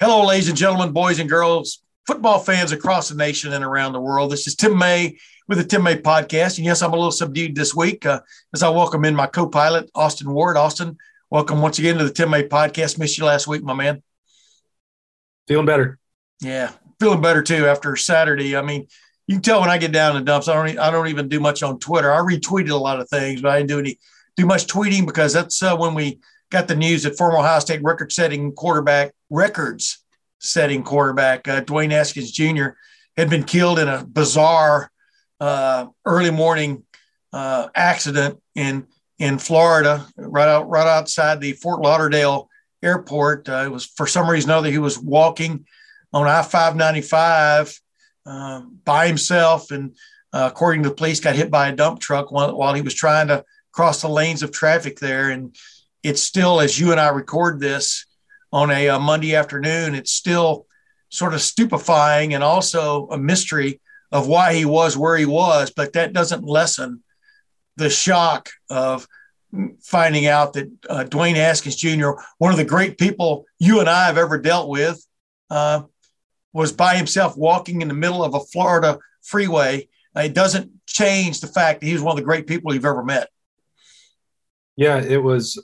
Hello, ladies and gentlemen, boys and girls, football fans across the nation and around the world. This is Tim May with the Tim May Podcast. And yes, I'm a little subdued this week uh, as I welcome in my co-pilot, Austin Ward. Austin, welcome once again to the Tim May Podcast. Missed you last week, my man. Feeling better. Yeah, feeling better too after Saturday. I mean, you can tell when I get down in the dumps. I don't. I don't even do much on Twitter. I retweeted a lot of things, but I didn't do any do much tweeting because that's uh, when we got the news that former Ohio State record-setting quarterback records-setting quarterback uh, Dwayne Haskins Jr. had been killed in a bizarre uh, early morning uh, accident in in Florida, right out right outside the Fort Lauderdale airport. Uh, it was for some reason or other he was walking on I five ninety five um, by himself, and uh, according to the police, got hit by a dump truck while, while he was trying to cross the lanes of traffic there. And it's still, as you and I record this on a, a Monday afternoon, it's still sort of stupefying and also a mystery of why he was where he was. But that doesn't lessen the shock of finding out that uh, Dwayne Haskins Jr., one of the great people you and I have ever dealt with, uh, was by himself walking in the middle of a Florida freeway. it doesn't change the fact that he was one of the great people you've ever met. Yeah, it was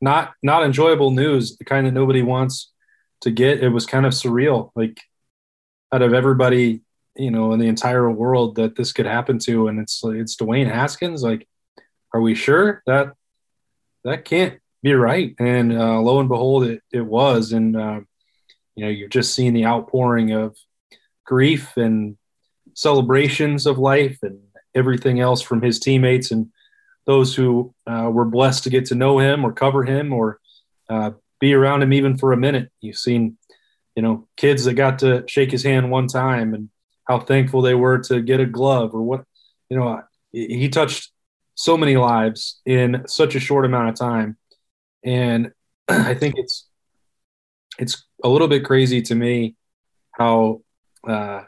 not not enjoyable news. The kind that nobody wants to get. It was kind of surreal. Like out of everybody, you know, in the entire world that this could happen to, and it's it's Dwayne Haskins. Like, are we sure that that can't be right? And uh, lo and behold, it it was. And uh, you know, you're just seeing the outpouring of grief and celebrations of life and everything else from his teammates and those who uh, were blessed to get to know him or cover him or uh, be around him even for a minute. You've seen, you know, kids that got to shake his hand one time and how thankful they were to get a glove or what, you know, he touched so many lives in such a short amount of time. And I think it's, it's a little bit crazy to me how uh,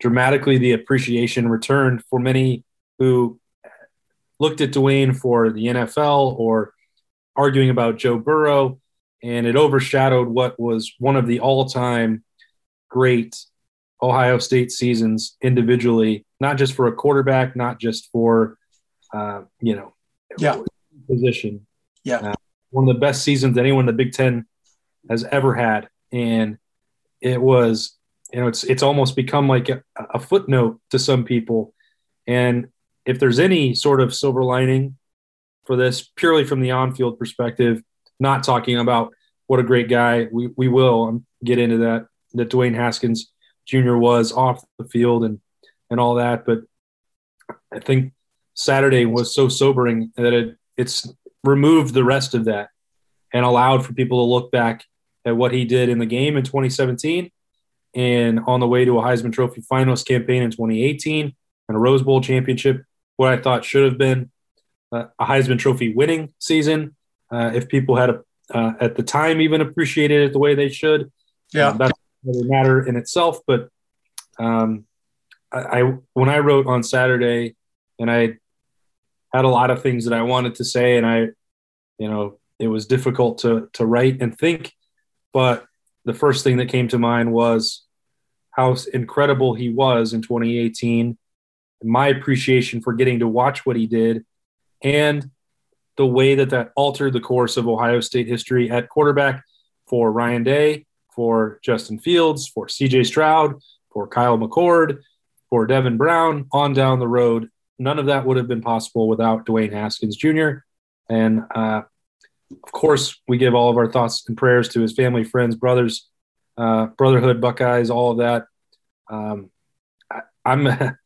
dramatically the appreciation returned for many who looked at Dwayne for the NFL or arguing about Joe Burrow, and it overshadowed what was one of the all time great Ohio State seasons individually, not just for a quarterback, not just for, uh, you know, yeah. position. Yeah. Uh, one of the best seasons anyone in the Big Ten has ever had. And it was, you know, it's, it's almost become like a, a footnote to some people. And if there's any sort of silver lining for this, purely from the on-field perspective, not talking about what a great guy we, we will um, get into that that Dwayne Haskins Jr. was off the field and and all that, but I think Saturday was so sobering that it it's removed the rest of that and allowed for people to look back at what he did in the game in 2017 and on the way to a Heisman Trophy finalist campaign in 2018 and a Rose Bowl championship what I thought should have been uh, a Heisman Trophy winning season. Uh, if people had a, uh, at the time even appreciated it the way they should, yeah, um, that's another matter in itself. But um, I, I, when I wrote on Saturday, and I had a lot of things that I wanted to say, and I, you know, it was difficult to to write and think, but the first thing that came to mind was how incredible he was in 2018 my appreciation for getting to watch what he did and the way that that altered the course of Ohio State history at quarterback for Ryan Day, for Justin Fields, for CJ Stroud, for Kyle McCord, for Devin Brown on down the road. None of that would have been possible without Dwayne Haskins Jr. And uh, of course, we give all of our thoughts and prayers to his family, friends, brothers, uh, brotherhood, Buckeyes, all of that. Um, I, I'm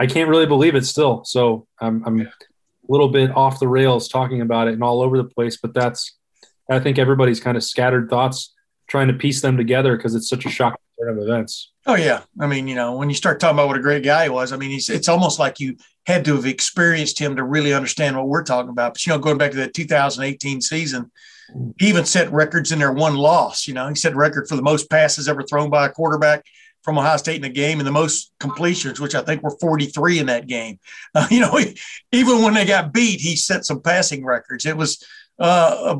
I can't really believe it still. So I'm, I'm a little bit off the rails talking about it and all over the place, but that's, I think everybody's kind of scattered thoughts trying to piece them together because it's such a shock turn of events. Oh yeah, I mean, you know, when you start talking about what a great guy he was, I mean, he's it's almost like you had to have experienced him to really understand what we're talking about. But you know, going back to the 2018 season, he even set records in their one loss. You know, he set record for the most passes ever thrown by a quarterback from Ohio State in a game and the most completions, which I think were 43 in that game. Uh, you know, he, even when they got beat, he set some passing records. It was uh,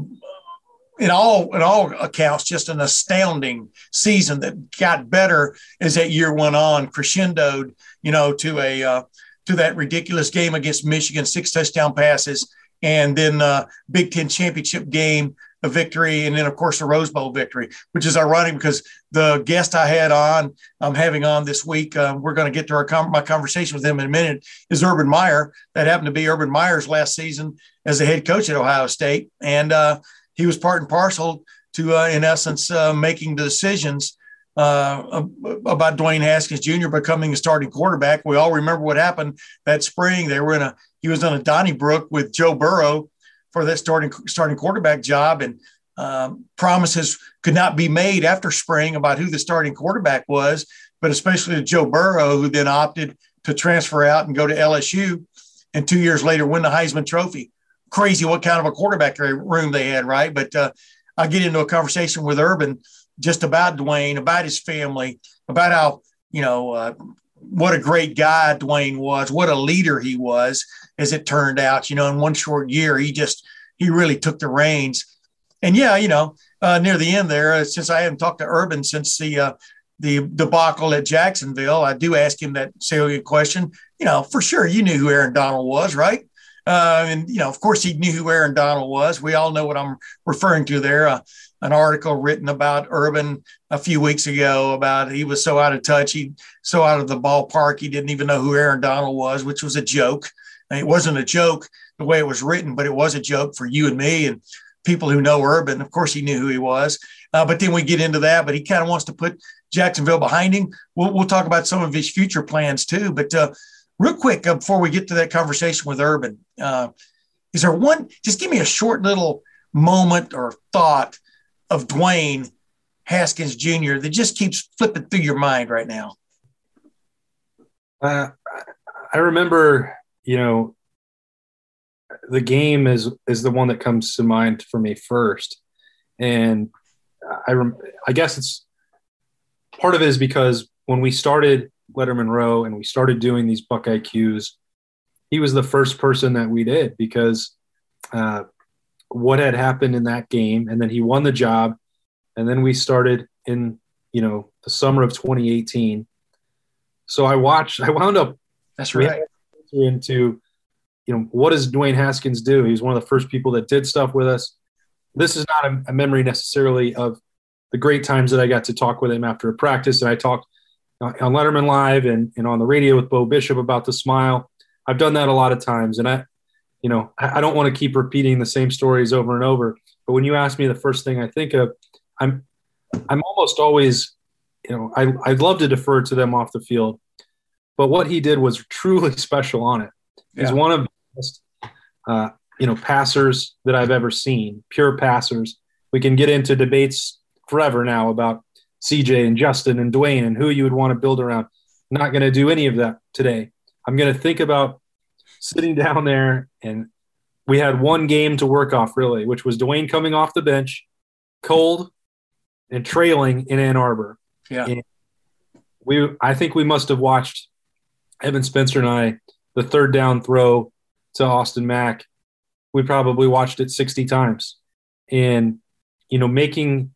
in all in all accounts just an astounding season that got better as that year went on, crescendoed, you know, to a uh, to that ridiculous game against Michigan, six touchdown passes, and then uh, Big Ten championship game a victory, and then of course the Rose Bowl victory, which is ironic because the guest I had on, I'm having on this week, uh, we're going to get to our com- my conversation with him in a minute, is Urban Meyer. That happened to be Urban Meyer's last season as the head coach at Ohio State, and uh, he was part and parcel to, uh, in essence, uh, making the decisions uh, about Dwayne Haskins Jr. becoming a starting quarterback. We all remember what happened that spring. They were in a he was on a Donnybrook with Joe Burrow for that starting starting quarterback job, and um, promises could not be made after spring about who the starting quarterback was. But especially to Joe Burrow, who then opted to transfer out and go to LSU, and two years later win the Heisman Trophy crazy what kind of a quarterback room they had, right? But uh, I get into a conversation with Urban just about Dwayne, about his family, about how you know uh, what a great guy Dwayne was, what a leader he was. As it turned out, you know, in one short year, he just he really took the reins. And yeah, you know, uh, near the end there, uh, since I haven't talked to Urban since the uh, the debacle at Jacksonville, I do ask him that salient question. You know, for sure, you knew who Aaron Donald was, right? Uh, and, you know, of course, he knew who Aaron Donald was. We all know what I'm referring to there. Uh, an article written about Urban a few weeks ago about he was so out of touch, he so out of the ballpark, he didn't even know who Aaron Donald was, which was a joke. It wasn't a joke the way it was written, but it was a joke for you and me and people who know Urban. Of course, he knew who he was. Uh, but then we get into that, but he kind of wants to put Jacksonville behind him. We'll, we'll talk about some of his future plans too. But uh, real quick uh, before we get to that conversation with Urban, uh, is there one? Just give me a short little moment or thought of Dwayne Haskins Jr. that just keeps flipping through your mind right now. Uh, I remember, you know, the game is is the one that comes to mind for me first, and I rem- I guess it's part of it is because when we started Letterman Row and we started doing these Buckeye Qs, he was the first person that we did because uh, what had happened in that game, and then he won the job, and then we started in you know the summer of 2018. So I watched. I wound up. That's right. Into you know what does Dwayne Haskins do? He's one of the first people that did stuff with us. This is not a, a memory necessarily of the great times that I got to talk with him after a practice, and I talked uh, on Letterman Live and, and on the radio with Bo Bishop about the smile. I've done that a lot of times, and I, you know, I, I don't want to keep repeating the same stories over and over. But when you ask me the first thing I think of, I'm, I'm almost always, you know, I, I'd love to defer to them off the field, but what he did was truly special on it. He's yeah. one of the best, uh, you know, passers that I've ever seen, pure passers. We can get into debates forever now about CJ and Justin and Dwayne and who you would want to build around. I'm not going to do any of that today. I'm going to think about sitting down there and we had one game to work off really, which was Dwayne coming off the bench, cold and trailing in Ann Arbor. Yeah. And we I think we must have watched Evan Spencer and I the third down throw to Austin Mack. We probably watched it 60 times. And you know, making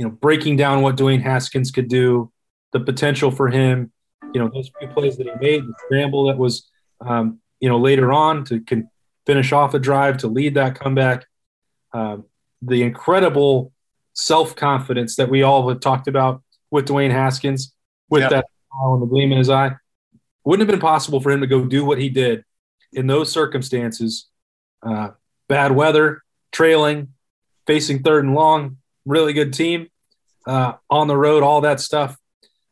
you know, breaking down what Dwayne Haskins could do, the potential for him, you know, those few plays that he made, the scramble that was, um, you know, later on to can finish off a drive to lead that comeback, um, the incredible self confidence that we all have talked about with Dwayne Haskins, with yep. that smile and the gleam in his eye, wouldn't have been possible for him to go do what he did in those circumstances. Uh, bad weather, trailing, facing third and long, really good team uh, on the road, all that stuff.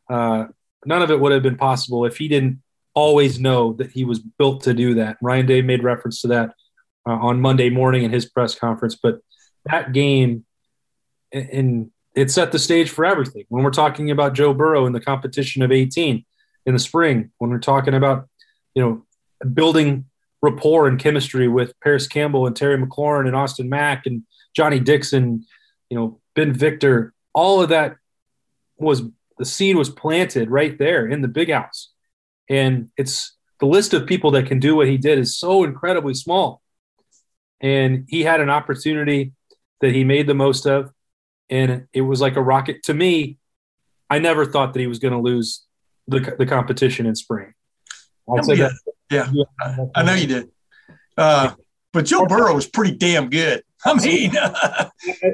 Uh, none of it would have been possible if he didn't always know that he was built to do that. Ryan Day made reference to that uh, on Monday morning in his press conference. But that game, and it set the stage for everything. When we're talking about Joe Burrow in the competition of 18 in the spring, when we're talking about, you know, building rapport and chemistry with Parris Campbell and Terry McLaurin and Austin Mack and Johnnie Dixon, you know, Ben Victor, all of that was the seed was planted right there in the big house. And it's the list of people that can do what he did is so incredibly small. And he had an opportunity that he made the most of. And it was like a rocket to me. I never thought that he was going to lose the, the competition in spring. I'll say yeah. that. Yeah, I know you did. Uh, but Joe Burrow was pretty damn good. I mean,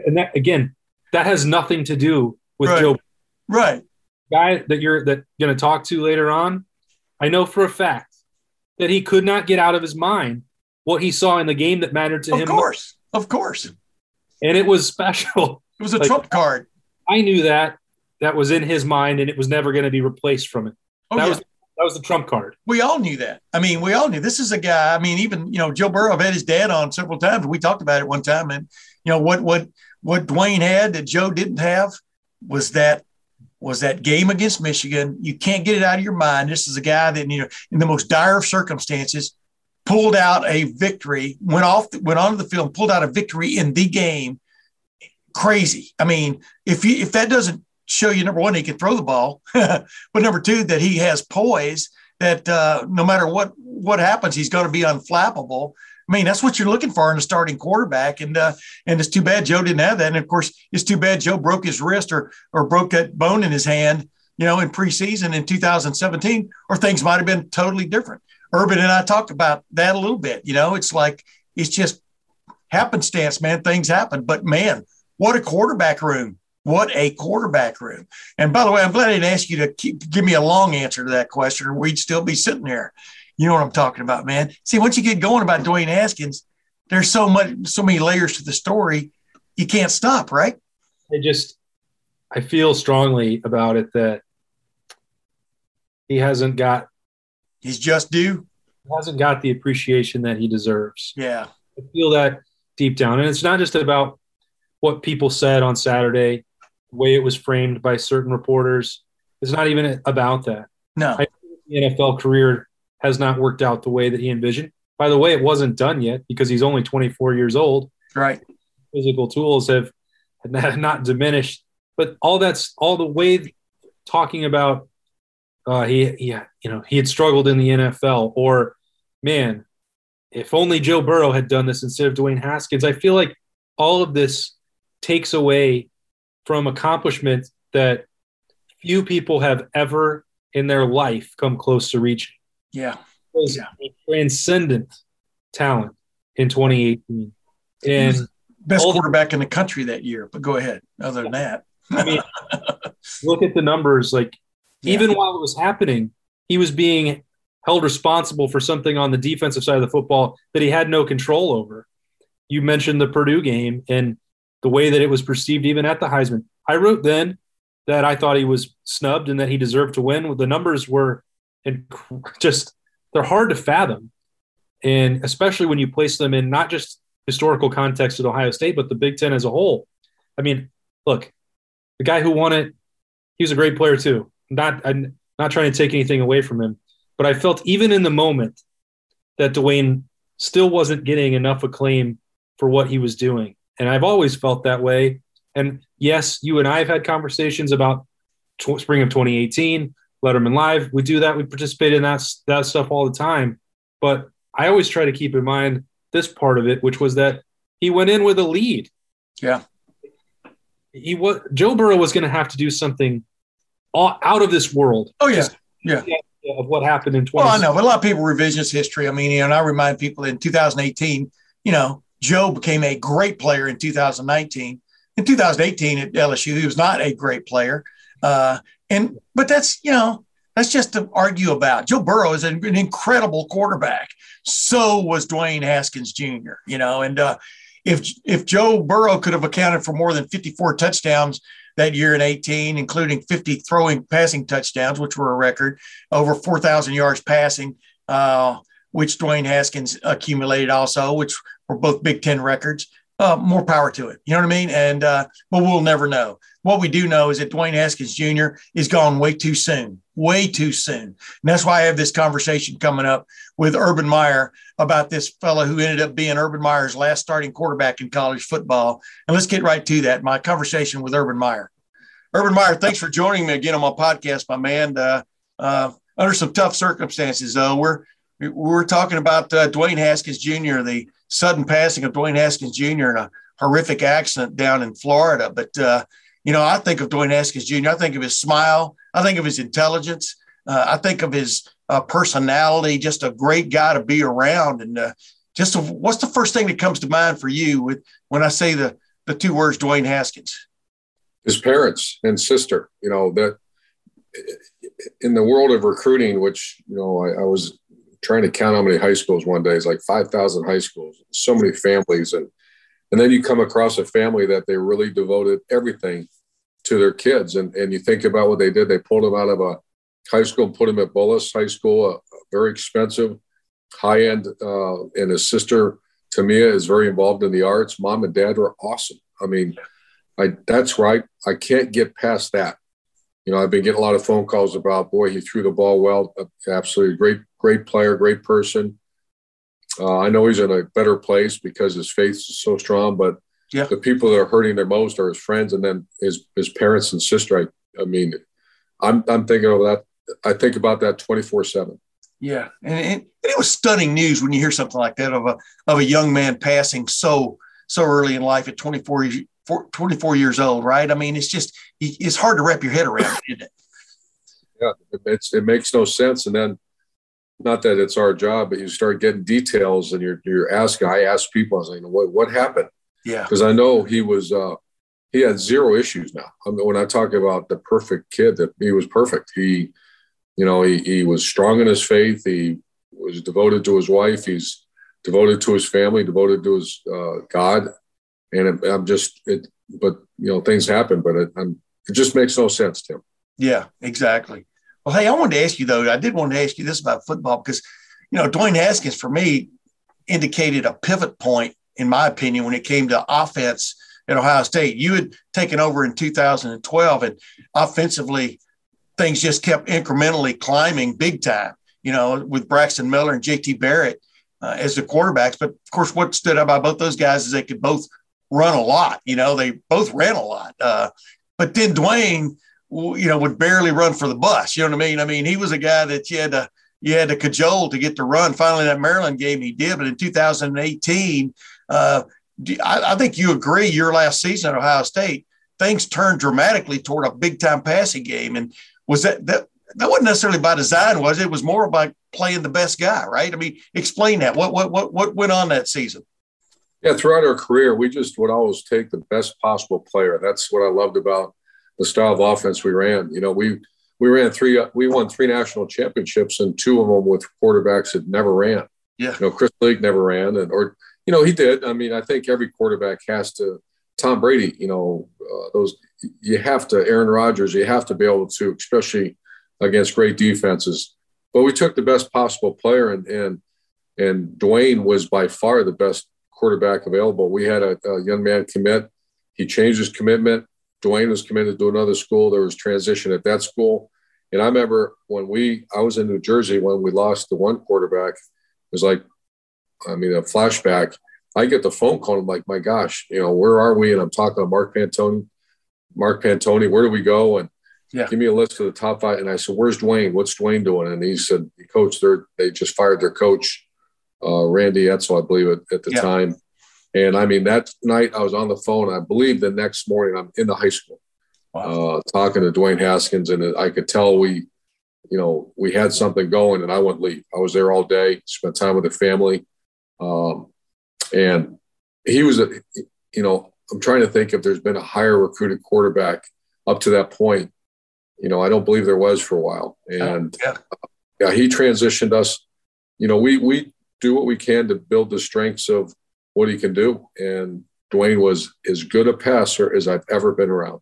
and that again, that has nothing to do with right. Joe. Right. Guy that you're that going to talk to later on, I know for a fact that he could not get out of his mind what he saw in the game that mattered to of him. Of course, of course. And it was special. It was a like, trump card. I knew that that was in his mind, and it was never going to be replaced from it. Oh, that yeah. was that was the trump card. We all knew that. I mean, we all knew this is a guy. I mean, even you know, Joe Burrow I've had his dad on several times. We talked about it one time, and you know what what what Dwayne had that Joe didn't have was that was that game against Michigan. You can't get it out of your mind. This is a guy that you know, in the most dire of circumstances, pulled out a victory, went off, went onto the field, pulled out a victory in the game. Crazy. I mean, if you if that doesn't show you number one, he can throw the ball, but number two, that he has poise. That uh, no matter what what happens, he's going to be unflappable. I mean, that's what you're looking for in a starting quarterback, and uh, and it's too bad Joe didn't have that. And of course, it's too bad Joe broke his wrist or or broke that bone in his hand, you know, in preseason in 2017, or things might have been totally different. Urban and I talked about that a little bit. You know, it's like it's just happenstance, man. Things happen, but man, what a quarterback room! What a quarterback room. And by the way, I'm glad I didn't ask you to keep, give me a long answer to that question, or we'd still be sitting there. You know what I'm talking about, man. See, once you get going about Dwayne Haskins, there's so much, so many layers to the story. You can't stop, right? I just, I feel strongly about it that he hasn't got. He's just due. Hasn't got the appreciation that he deserves. Yeah, I feel that deep down, and it's not just about what people said on Saturday way it was framed by certain reporters. is not even about that. No. I the NFL career has not worked out the way that he envisioned. By the way, it wasn't done yet because he's only 24 years old. Right. Physical tools have not diminished, but all that's all the way talking about uh, he, he, you know, he had struggled in the NFL or man, if only Joe Burrow had done this instead of Dwayne Haskins. I feel like all of this takes away from accomplishment that few people have ever in their life come close to reaching. Yeah. yeah. transcendent talent in 2018. And best quarterback the, in the country that year. But go ahead. Other than that, I mean, look at the numbers. Like, yeah. even while it was happening, he was being held responsible for something on the defensive side of the football that he had no control over. You mentioned the Purdue game, and the way that it was perceived even at the Heisman. I wrote then that I thought he was snubbed and that he deserved to win. The numbers were just they're hard to fathom, and especially when you place them in not just historical context at Ohio State, but the Big Ten as a whole. I mean, look, the guy who won it, he was a great player too. Not I'm not trying to take anything away from him, but I felt even in the moment that Dwayne still wasn't getting enough acclaim for what he was doing. And I've always felt that way. And yes, you and I have had conversations about t- spring of 2018, Letterman Live. We do that. We participate in that, that stuff all the time. But I always try to keep in mind this part of it, which was that he went in with a lead. Yeah. He was Joe Burrow was going to have to do something all, out of this world. Oh yeah, yeah. Of what happened in 20. Well, I know, but a lot of people revisionist history. I mean, you know, and I remind people in 2018, you know, Joe became a great player in 2019. In 2018 at LSU, he was not a great player. Uh, and but that's you know that's just to argue about. Joe Burrow is an, an incredible quarterback. So was Dwayne Haskins Jr. You know, and uh, if if Joe Burrow could have accounted for more than 54 touchdowns that year in 18, including 50 throwing passing touchdowns, which were a record, over 4,000 yards passing, uh, which Dwayne Haskins accumulated also, which were both Big Ten records. uh, more power to it. You know what I mean? And uh, but we'll never know. What we do know is that Dwayne Haskins Jr. is gone way too soon, way too soon. And that's why I have this conversation coming up with Urban Meyer about this fellow who ended up being Urban Meyer's last starting quarterback in college football. And let's get right to that. My conversation with Urban Meyer. Urban Meyer, thanks for joining me again on my podcast, my man. Uh, uh, under some tough circumstances, though, we're we're talking about uh, Dwayne Haskins Jr., the sudden passing of Dwayne Haskins Jr. in a horrific accident down in Florida. But, uh, you know, I think of Dwayne Haskins Jr., I think of his smile, I think of his intelligence, uh, I think of his uh, personality, just a great guy to be around. And uh, just a, what's the first thing that comes to mind for you with when I say the, the two words Dwayne Haskins? His parents and sister, you know, that in the world of recruiting, which, you know, I, I was trying to count how many high schools one day. is like 5,000 high schools, so many families. And, and then you come across a family that they really devoted everything to their kids. And, and you think about what they did. They pulled them out of a high school, put him at Bullis High School, a, a very expensive, high end. Uh, and his sister, Tamia, is very involved in the arts. Mom and dad were awesome. I mean, I, that's right. I can't get past that. You know, I've been getting a lot of phone calls about, boy, he threw the ball well. Absolutely great great player, great person. Uh, I know he's in a better place because his faith is so strong, but yeah. the people that are hurting the most are his friends and then his his parents and sister. I, I mean, I'm I'm thinking of that. I think about that 24 seven. Yeah, and, and, it was stunning news when you hear something like that of a of a young man passing so so early in life at 24, 24 years old, right? I mean, it's just it's hard to wrap your head around, isn't it? Yeah, it's it makes no sense. And then not that it's our job, but you start getting details and you're you're asking. I ask people, I was like, what what happened? Yeah, because I know he was uh, he had zero issues now. I mean, when I talk about the perfect kid, that he was perfect. He, you know, he he was strong in his faith. He was devoted to his wife. He's devoted to his family, devoted to his uh, God. And it, I'm just it, but you know, things happen. But it, it just makes no sense, Tim. Yeah, exactly. Well, hey, I wanted to ask you though. I did want to ask you this about football because, you know, Dwayne Haskins for me indicated a pivot point, in my opinion, when it came to offense at Ohio State. You had taken over in 2012, and offensively, things just kept incrementally climbing big time. You know, with Braxton Miller and JT Barrett uh, as the quarterbacks. But of course, what stood out about both those guys is they could both run a lot. You know, they both ran a lot. Uh, but then Dwayne you know, would barely run for the bus. You know what I mean? I mean, he was a guy that you had to you had to cajole to get to run. Finally, that Maryland game he did, but in 2018, uh, I, I think you agree. Your last season at Ohio State, things turned dramatically toward a big time passing game, and was that that that wasn't necessarily by design, was it? It was more about playing the best guy, right? I mean, explain that. What what what what went on that season? Yeah, throughout our career, we just would always take the best possible player. That's what I loved about the style of offense we ran. You know, we we ran three, we won three national championships, and two of them with quarterbacks that never ran. Yeah, you know, Chris Leak never ran, and or you know he did. I mean, I think every quarterback has to. Tom Brady, you know, uh, those you have to. Aaron Rodgers, you have to be able to, especially against great defenses. But we took the best possible player, and and and Dwayne was by far the best quarterback available. We had a, a young man commit. He changed his commitment Dwayne was committed to another school. There was transition at that school. And I remember when we, I was in New Jersey when we lost the one quarterback. It was like, I mean, a flashback. I get the phone call. I'm like, my gosh, you know, where are we? And I'm talking to Mark Pantoni. Mark Pantoni, where do we go? And yeah. give me a list of the top five. And I said, where's Dwayne? What's Dwayne doing? And he said, coach, they're, they just fired their coach, uh, Randy Edsall, I believe, at, at the yeah. time. And I mean, that night I was on the phone. I believe the next morning I'm in the high school wow. uh, talking to Dwayne Haskins, and I could tell we, you know, we had something going, and I wouldn't leave. I was there all day, spent time with the family, um, and he was a, you know, I'm trying to think if there's been a higher recruited quarterback up to that point. You know, I don't believe there was for a while, and yeah, yeah he transitioned us. You know, we we do what we can to build the strengths of what he can do. And Dwayne was as good a passer as I've ever been around.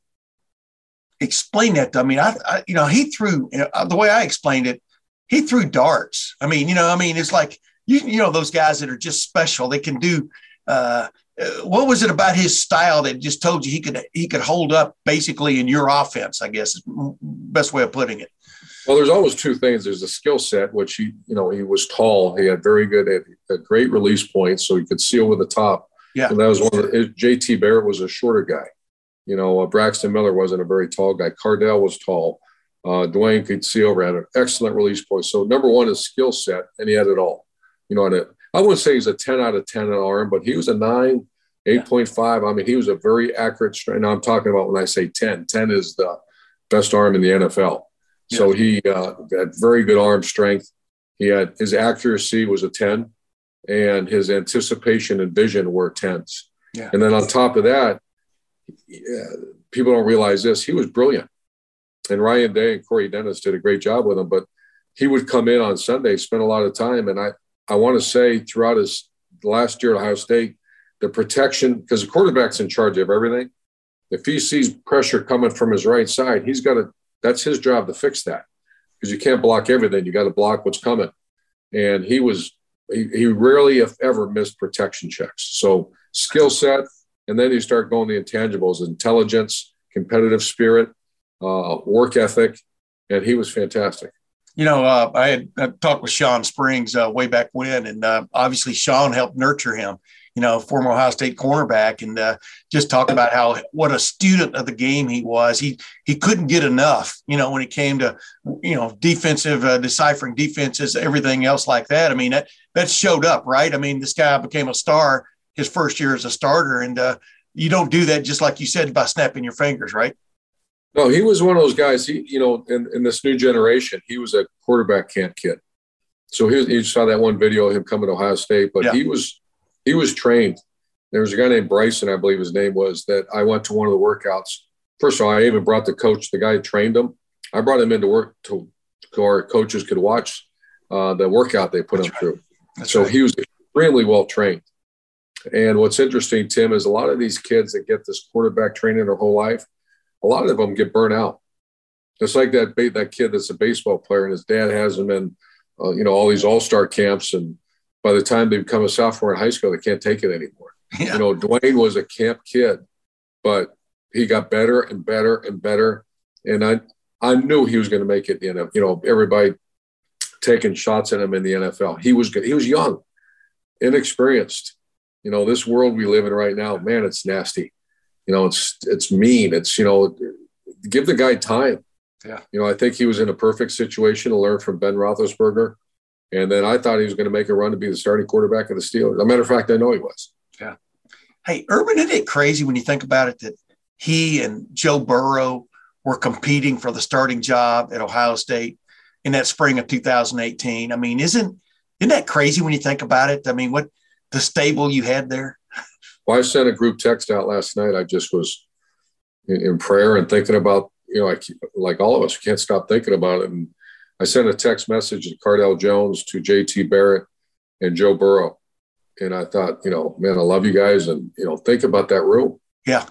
Explain that. To, I mean, I, I you know, he threw you know, the way I explained it. He threw darts. I mean, you know, I mean, it's like you, you know, those guys that are just special. They can do, uh, what was it about his style that just told you he could he could hold up basically in your offense? I guess best way of putting it. Well, there's always two things. There's a skill set, which he, you know, he was tall. He had very good, a great release points, so he could see over the top. Yeah, and that was one of the. JT Barrett was a shorter guy. You know, uh, Braxton Miller wasn't a very tall guy. Cardale was tall. Uh, Dwayne could see over, had an excellent release point. So number one is skill set, and he had it all. You know, and it, I wouldn't say he's a 10 out of 10 in arm, but he was a nine, 8.5. I mean, he was a very accurate. Now I'm talking about when I say 10, 10 is the best arm in the NFL. Yeah. So he uh, had very good arm strength. He had his accuracy was a 10 and his anticipation and vision were 10s. Yeah. And then on top of that, yeah, people don't realize this. He was brilliant. And Ryan Day and Corey Dennis did a great job with him, but he would come in on Sunday, spend a lot of time. And I, I want to say throughout his last year at Ohio State, the protection, because the quarterback's in charge of everything. If he sees pressure coming from his right side, he's got to, that's his job to fix that because you can't block everything. You got to block what's coming. And he was, he, he rarely, if ever, missed protection checks. So skill set, and then you start going the intangibles, intelligence, competitive spirit, uh, work ethic, and he was fantastic you know, uh, I had I talked with Shawn Springs uh, way back when, and uh, obviously Shawn helped nurture him. You know, former Ohio State cornerback, and uh, just talk about how what a student of the game he was. He he couldn't get enough. You know, when it came to you know defensive uh, deciphering defenses, everything else like that. I mean, that that showed up, right? I mean, this guy became a star his first year as a starter, and uh, you don't do that just like you said by snapping your fingers, right? No, he was one of those guys. He, you know, in, in this new generation, he was a quarterback camp kid. So he, he saw that one video of him coming to Ohio State, but yeah. he was he was trained. There was a guy named Bryson, I believe his name was, that I went to one of the workouts. First of all, I even brought the coach, the guy who trained him. I brought him into work to, so our coaches could watch uh, the workout they put That's him right. through. That's so right. he was extremely well trained. And what's interesting, Tim, is a lot of these kids that get this quarterback training their whole life, a lot of them get burnt out. It's like that that kid that's a baseball player and his dad has him in, uh, you know, all these all star camps, and by the time they become a sophomore in high school, they can't take it anymore. Yeah. You know, Dwayne was a camp kid, but he got better and better and better, and I I knew he was going to make it. You know, you know, everybody taking shots at him in the NFL. He was good. He was young, inexperienced. You know, this world we live in right now, man, it's nasty you know, it's it's mean. It's you know, give the guy time. Yeah. You know, I think he was in a perfect situation to learn from Ben Roethlisberger, and then I thought he was going to make a run to be the starting quarterback of the Steelers. As a matter of fact, I know he was. Yeah. Hey, Urban, isn't it crazy when you think about it that he and Joe Burrow were competing for the starting job at Ohio State in that spring of 2018? I mean, isn't isn't that crazy when you think about it? I mean, what the stable you had there? Well, I sent a group text out last night. I just was in, in prayer and thinking about, you know, I, like all of us, you can't stop thinking about it. And I sent a text message to Cardale Jones, to JT Barrett, and Joe Burrow. And I thought, you know, man, I love you guys. And, you know, think about that room. Yeah.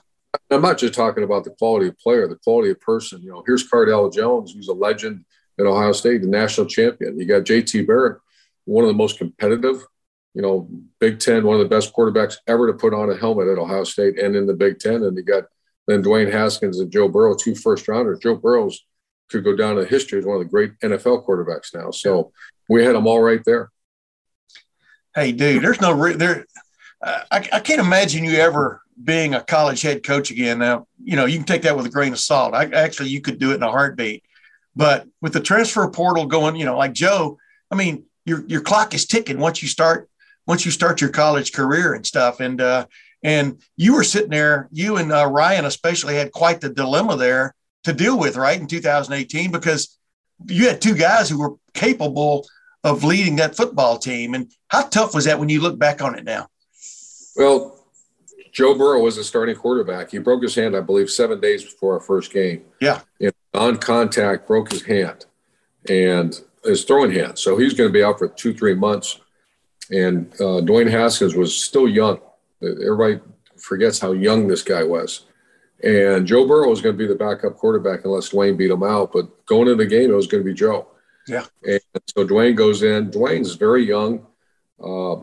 I'm not just talking about the quality of player, the quality of person. You know, here's Cardale Jones, who's a legend at Ohio State, the national champion. You got JT Barrett, one of the most competitive, you know, Big Ten, one of the best quarterbacks ever to put on a helmet at Ohio State and in the Big Ten. And you got then Dwayne Haskins and Joe Burrow, two first rounders. Joe Burrow's could go down in history as one of the great NFL quarterbacks now. So we had them all right there. Hey, dude, there's no re- there. Uh, I, I can't imagine you ever being a college head coach again. Now, you know, you can take that with a grain of salt. I, actually, you could do it in a heartbeat. But with the transfer portal going, you know, like Joe, I mean, your your clock is ticking once you start once you start your college career and stuff. And uh, and you were sitting there, you and uh, Ryan especially had quite the dilemma there to deal with, right, in 2018, because you had two guys who were capable of leading that football team. And how tough was that when you look back on it now? Well, Joe Burrow was a starting quarterback. He broke his hand, I believe, seven days before our first game. Yeah. And on contact, broke his hand and his throwing hand. So he's going to be out for two, three months. And uh, Dwayne Haskins was still young. Everybody forgets how young this guy was. And Joe Burrow was going to be the backup quarterback unless Dwayne beat him out. But going into the game, it was going to be Joe. Yeah. And so Dwayne goes in. Dwayne's very young. Uh,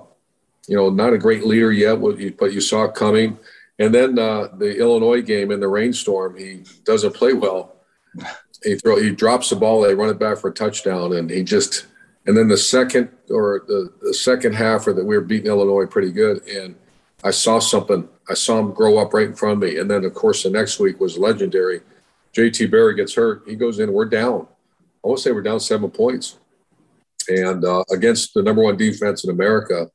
you know, not a great leader yet, but you saw it coming. And then uh, the Illinois game in the rainstorm, he doesn't play well. He throw he drops the ball, they run it back for a touchdown, and he just and then the second or the, the second half, or that we were beating Illinois pretty good, and I saw something. I saw him grow up right in front of me. And then of course the next week was legendary. JT Barrett gets hurt. He goes in. We're down. I want to say we're down seven points, and uh, against the number one defense in America,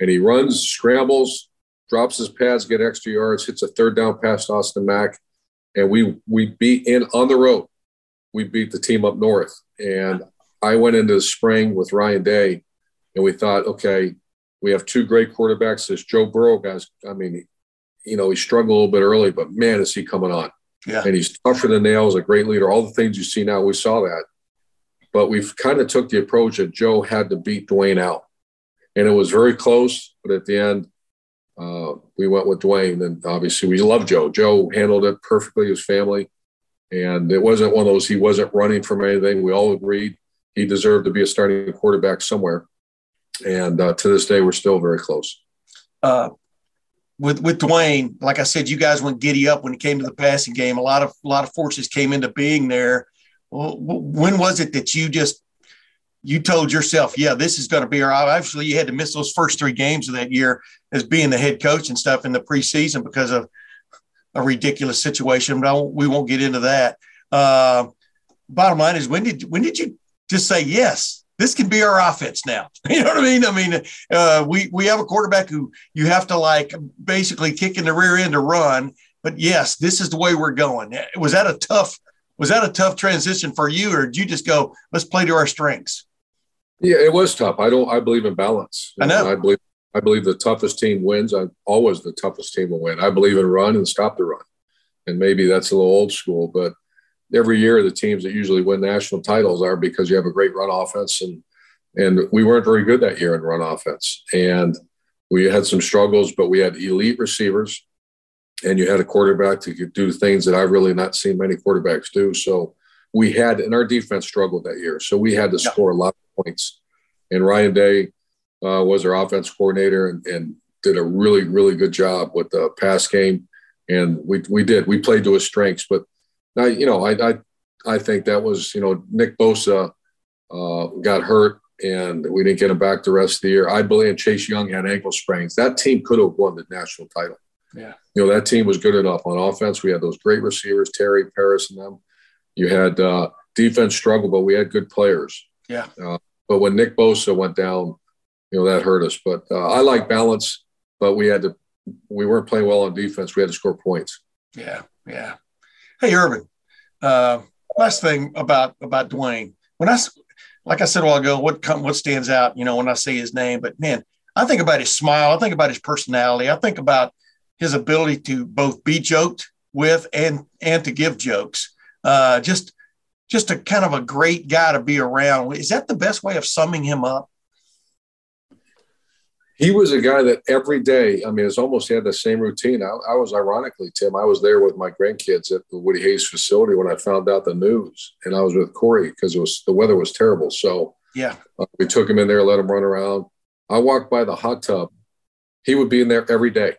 and he runs, scrambles, drops his pads, get extra yards, hits a third down pass to Austin Mack, and we we beat in on the road. We beat the team up north, and I went into the spring with Ryan Day, and we thought, okay, we have two great quarterbacks. This Joe Burrow guys. I mean, you know, he struggled a little bit early, but man, is he coming on? Yeah. And he's tougher than nails, a great leader. All the things you see now, we saw that. But we've kind of took the approach that Joe had to beat Dwayne out, and it was very close. But at the end, uh, we went with Dwayne, and obviously we love Joe. Joe handled it perfectly, his family, and it wasn't one of those. He wasn't running from anything. We all agreed he deserved to be a starting quarterback somewhere, and uh, to this day, we're still very close. Uh, with with Dwayne, like I said, you guys went giddy up when it came to the passing game. A lot of a lot of forces came into being there. When was it that you just you told yourself, yeah, this is going to be our. Obviously, you had to miss those first three games of that year as being the head coach and stuff in the preseason because of a ridiculous situation. But we won't get into that. Uh, bottom line is, when did when did you just say yes? This can be our offense now. You know what I mean? I mean, uh, we we have a quarterback who you have to like basically kick in the rear end to run. But yes, this is the way we're going. Was that a tough was that a tough transition for you, or did you just go, let's play to our strengths? Yeah, it was tough. I don't. I believe in balance. I know. I believe. I believe the toughest team wins. I always the toughest team will win. I believe in run and stop the run, and maybe that's a little old school, but every year the teams that usually win national titles are because you have a great run offense, and and we weren't very good that year in run offense, and we had some struggles, but we had elite receivers, and you had a quarterback that could do things that I've really not seen many quarterbacks do. So we had, and our defense struggled that year, so we had to yeah. score a lot of points. And Ryan Day uh, was our offense coordinator and, and, did a really, really good job with the pass game. And we, we did. We played to his strengths. But, I, you know, I, I, I think that was, you know, Nick Bosa uh, got hurt and we didn't get him back the rest of the year. I believe Chase Young had ankle sprains. That team could have won the national title. Yeah. You know, that team was good enough on offense. We had those great receivers, Terry, Parris, and them. You had uh, defense struggle, but we had good players. Yeah. Uh, but when Nick Bosa went down, you know that hurt us. But uh, I like balance, but we had to. We weren't playing well on defense. We had to score points. Yeah, yeah. Hey, Urban. Uh, last thing about about Dwayne. When I, like I said a while ago, what come, what stands out? You know, when I say his name, but man, I think about his smile. I think about his personality. I think about his ability to both be joked with and and to give jokes. Uh, just just a kind of a great guy to be around. Is that the best way of summing him up? He was a guy that every day, I mean, it's almost he had the same routine. I, I, was ironically, Tim, I was there with my grandkids at the Woody Hayes facility when I found out the news, and I was with Corey because it was the weather was terrible. So yeah, uh, we took him in there, let him run around. I walked by the hot tub. He would be in there every day,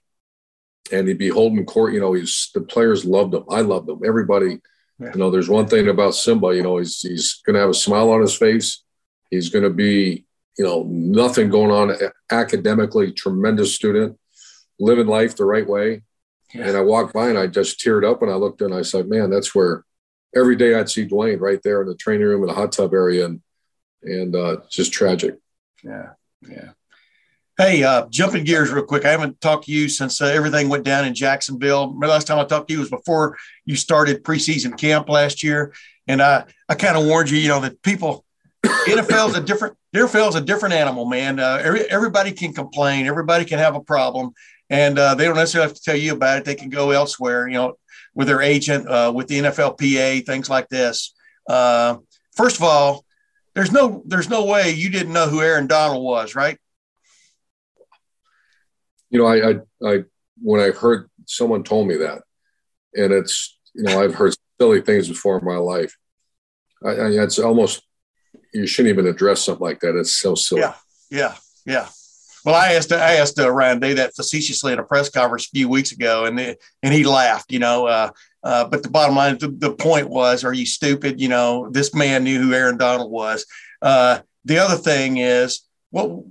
and he'd be holding court. You know, he's the players loved him. I loved him. Everybody yeah. You know, there's one thing about Simba. You know, he's he's going to have a smile on his face. He's going to be, you know, nothing going on academically. Tremendous student, living life the right way. Yeah. And I walked by and I just teared up and I looked and I said, "Man, that's where every day I'd see Dwayne right there in the training room in the hot tub area, and and uh, just tragic." Yeah, yeah. Hey, uh, jumping gears real quick. I haven't talked to you since uh, everything went down in Jacksonville. The last time I talked to you was before you started preseason camp last year, and I I kind of warned you, you know, that people NFL is a different NFL is a different animal, man. Uh, every, everybody can complain, everybody can have a problem, and uh, they don't necessarily have to tell you about it. They can go elsewhere, you know, with their agent, uh, with the NFLPA, things like this. Uh, first of all, there's no there's no way you didn't know who Aaron Donald was, right? you know, I, I, I, when I heard someone told me that, and it's, you know, I've heard silly things before in my life. I, I it's almost, you shouldn't even address something like that. It's so silly. Yeah. Yeah. Yeah. Well, I asked I asked uh, Ryan Day that facetiously in a press conference a few weeks ago, and and he laughed. You know, uh, uh, but the bottom line, the, the, point was, are you stupid? You know, this man knew who Aaron Donald was. Uh, the other thing is, what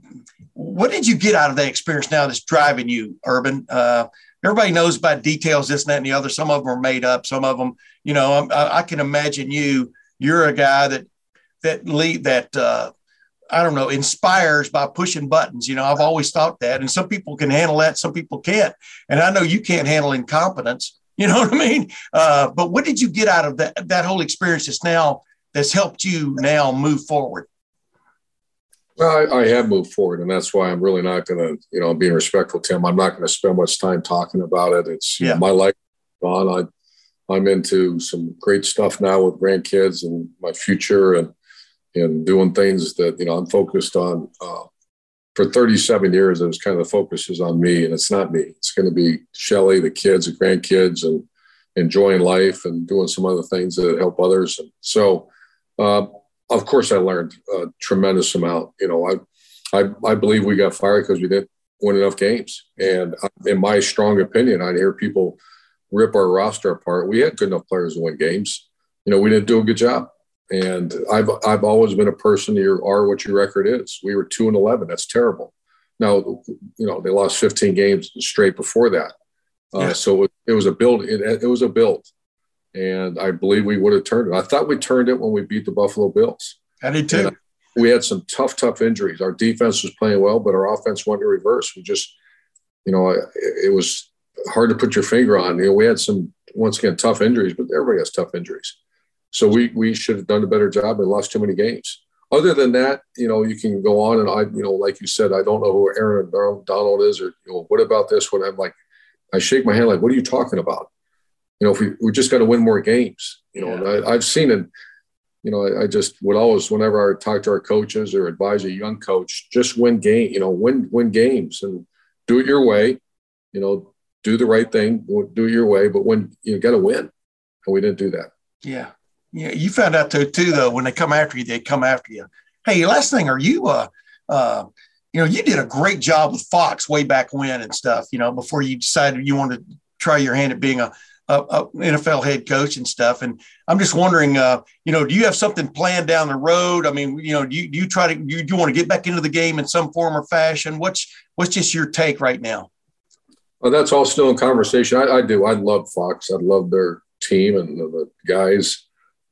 what did you get out of that experience now that's driving you, Urban? Uh, everybody knows about details, this and that and the other. Some of them are made up. Some of them, you know, I, I can imagine you. You're a guy that that lead that uh, I don't know inspires by pushing buttons. You know, I've always thought that, and some people can handle that, some people can't. And I know you can't handle incompetence. You know what I mean? Uh, but what did you get out of that that whole experience that's now that's helped you now move forward? Well, I, I have moved forward, and that's why I'm really not going to, you know, being respectful, Tim. I'm not going to spend much time talking about it. It's yeah. know, my life gone. I, I'm into some great stuff now with grandkids and my future, and and doing things that you know I'm focused on. Uh, for 37 years, it was kind of the focus is on me, and it's not me. It's going to be Shelly, the kids, the grandkids, and enjoying life and doing some other things that help others. And so, uh, of course, I learned a tremendous amount. You know, I I, I believe we got fired because we didn't win enough games. And in my strong opinion, I'd hear people rip our roster apart. We had good enough players to win games. You know, we didn't do a good job. And I've I've always been a person. You are what your record is. We were two and eleven. That's terrible. Now, you know they lost 15 games straight before that. Uh, yeah. So it, it, was a build. It, it, was a build, and I believe we would have turned it. I thought we turned it when we beat the Buffalo Bills. I did too. And we had some tough, tough injuries. Our defense was playing well, but our offense went to reverse. We just, you know, it, it was hard to put your finger on. You know, we had some once again tough injuries, but everybody has tough injuries. So we we should have done a better job and lost too many games. Other than that, you know, you can go on and I, you know, like you said, I don't know who Aaron Donald is, or you know, what about this? What I'm like, I shake my hand like, what are you talking about? You know, if we we just got to win more games, you know, yeah. and I, have seen it. You know, I, I, just would always, whenever I talk to our coaches or advise a young coach, just win game. You know, win win games and do it your way. You know, do the right thing, do it your way. But when you got to win, and we didn't do that. Yeah, yeah, you found out too, too though when they come after you, they come after you. Hey, last thing, are you uh uh you know you did a great job with Fox way back when and stuff. You know before you decided you wanted to try your hand at being a, a, a NFL head coach and stuff. And I'm just wondering, uh, you know, do you have something planned down the road? I mean, you know, do you, do you try to you, do you want to get back into the game in some form or fashion? What's what's just your take right now? Well, that's all still in conversation. I, I do. I love Fox. I love their team and the guys.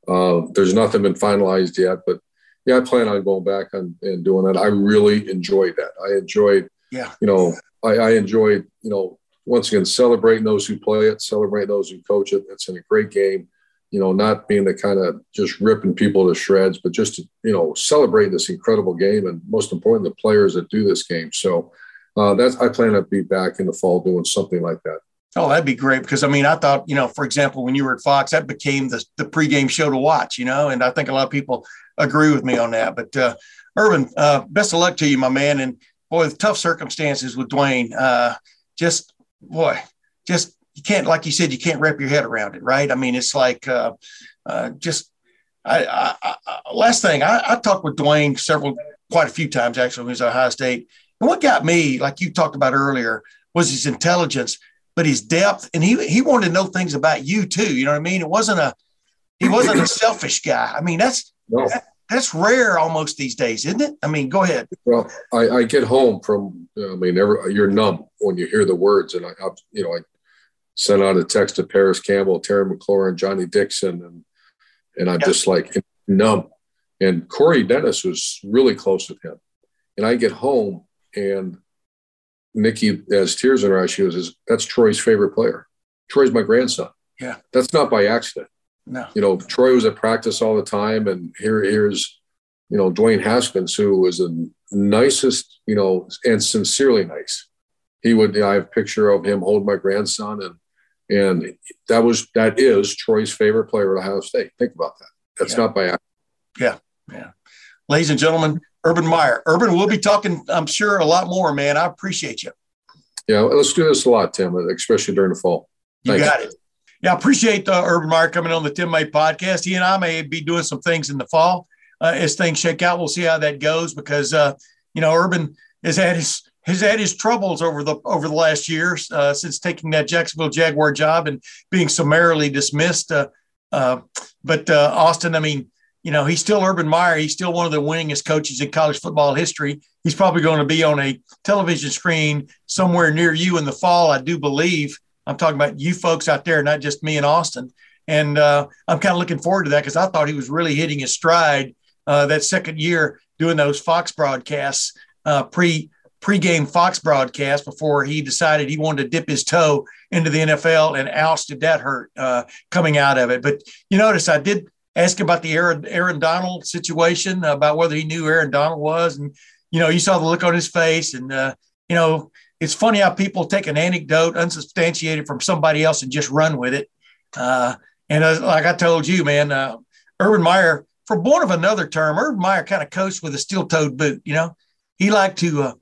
Uh, there's nothing been finalized yet, but yeah, I plan on going back and, and doing that. I really enjoyed that. I enjoyed, yeah, you know, I, I enjoyed, you know, once again celebrating those who play it, celebrating those who coach it. It's in a great game. You know, not being the kind of just ripping people to shreds, but just to, you know celebrate this incredible game and most important the players that do this game. So uh, that's I plan to be back in the fall doing something like that. Oh, that'd be great because I mean, I thought, you know, for example, when you were at Fox, that became the, the pregame show to watch, you know, and I think a lot of people agree with me on that. But uh, Urban, uh, best of luck to you, my man. And boy, tough circumstances with Dwayne, uh, just boy, just you can't, like you said, you can't wrap your head around it, right? I mean, it's like uh, uh, just I, I, I, last thing I, I talked with Dwayne several, quite a few times actually when he was at Ohio State. And what got me, like you talked about earlier, was his intelligence but his depth and he he wanted to know things about you too. You know what I mean? It wasn't a he wasn't a selfish guy. I mean, that's no. that, that's rare almost these days, isn't it? I mean, go ahead. Well, I, I get home from I mean, every, you're numb when you hear the words, and I, I you know I sent out a text to Parris Campbell, Terry McLaurin, Johnnie Dixon, and and I'm yeah. just like numb. And Corey Dennis was really close with him, and I get home and Nikki has tears in her eyes. She goes, "That's Troy's favorite player. Troy's my grandson." Yeah, that's not by accident. No, you know, Troy was at practice all the time, and here, here's, you know, Dwayne Haskins, who was the nicest, you know, and sincerely nice. He would. You know, I have a picture of him holding my grandson, and and that was that is Troy's favorite player at Ohio State. Think about that. That's yeah. not by accident. Yeah, yeah. Ladies and gentlemen, Urban Meyer. Urban, we'll be talking, I'm sure, a lot more, man. I appreciate you. Yeah, let's do this a lot, Tim, especially during the fall. You got it. Yeah, I appreciate uh, Urban Meyer coming on the Tim May podcast. He and I may be doing some things in the fall uh, as things shake out. We'll see how that goes because, uh, you know, Urban has had his has had his troubles over the over the last years uh, since taking that Jacksonville Jaguar job and being summarily dismissed. Uh, uh, but uh, Austin, I mean, you know, he's still Urban Meyer. He's still one of the winningest coaches in college football history. He's probably going to be on a television screen somewhere near you in the fall, I do believe. I'm talking about you folks out there, not just me and Austin. And uh, I'm kind of looking forward to that because I thought he was really hitting his stride uh, that second year doing those Fox broadcasts, uh, pre pre-game Fox broadcast before he decided he wanted to dip his toe into the NFL and ouch did that hurt uh, coming out of it. But you notice I did ask about the Aaron, Aaron Donald situation about whether he knew Aaron Donald was. And, you know, you saw the look on his face. And, uh, you know, it's funny how people take an anecdote unsubstantiated from somebody else and just run with it. Uh, and uh, like I told you, man, uh, Urban Meyer, for want of another term, Urban Meyer kind of coached with a steel-toed boot. You know, he liked to uh,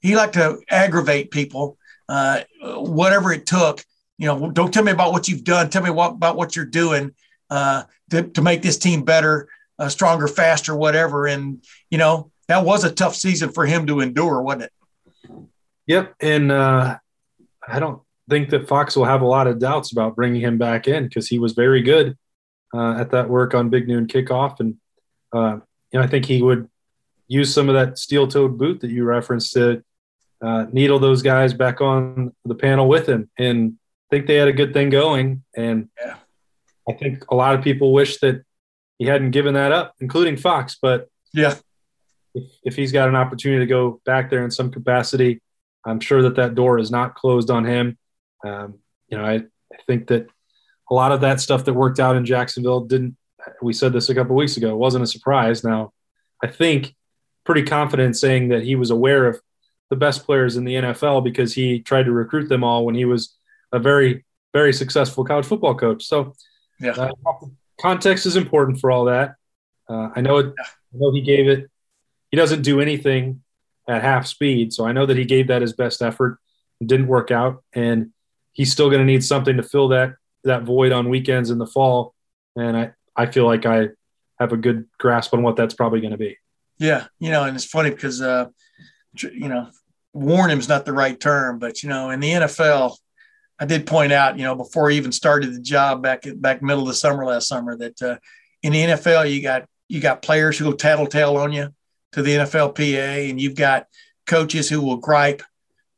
he liked to aggravate people, uh, whatever it took. You know, don't tell me about what you've done. Tell me what about what you're doing uh, to, to make this team better, uh, stronger, faster, whatever. And, you know, that was a tough season for him to endure, wasn't it? Yep. And uh, I don't think that Fox will have a lot of doubts about bringing him back in because he was very good uh, at that work on Big Noon Kickoff. And, uh, you know, I think he would use some of that steel toed boot that you referenced to uh, needle those guys back on the panel with him. And I think they had a good thing going. And, yeah I think a lot of people wish that he hadn't given that up, including Fox. But yeah, if, if he's got an opportunity to go back there in some capacity, I'm sure that that door is not closed on him. Um, you know, I, I think that a lot of that stuff that worked out in Jacksonville didn't. We said this a couple weeks ago. It wasn't a surprise. Now, I think pretty confident saying that he was aware of the best players in the NFL because he tried to recruit them all when he was a very, very successful college football coach. So yeah. Uh, context is important for all that. Uh, I know it. I know he gave it. He doesn't do anything at half speed, so I know that he gave that his best effort. It didn't work out, and he's still going to need something to fill that that void on weekends in the fall. And I I feel like I have a good grasp on what that's probably going to be. Yeah, you know, and it's funny because uh, you know, warn him's not the right term, but you know, in the NFL, I did point out, you know, before he even started the job back back middle of the summer last summer, that uh, in the NFL you got you got players who will tattletale on you to the NFLPA, and you've got coaches who will gripe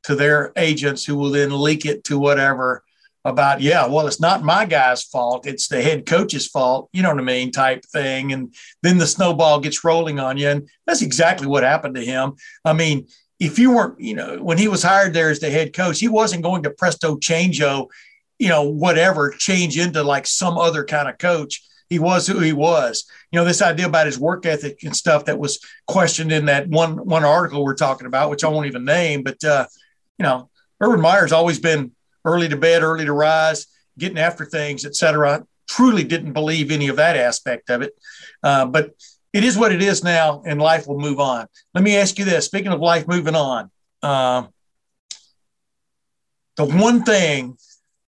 to their agents who will then leak it to whatever about yeah well it's not my guy's fault it's the head coach's fault you know what i mean type thing and then the snowball gets rolling on you and that's exactly what happened to him. I mean if you weren't, you know, when he was hired there as the head coach, he wasn't going to presto changeo, you know, whatever, change into like some other kind of coach. He was who he was. You know, this idea about his work ethic and stuff that was questioned in that one one article we're talking about, which I won't even name, but uh, you know, Urban Meyer's always been early to bed, early to rise, getting after things, et cetera. Truly didn't believe any of that aspect of it. Uh, but it is what it is now, and life will move on. Let me ask you this: Speaking of life moving on, uh, the one thing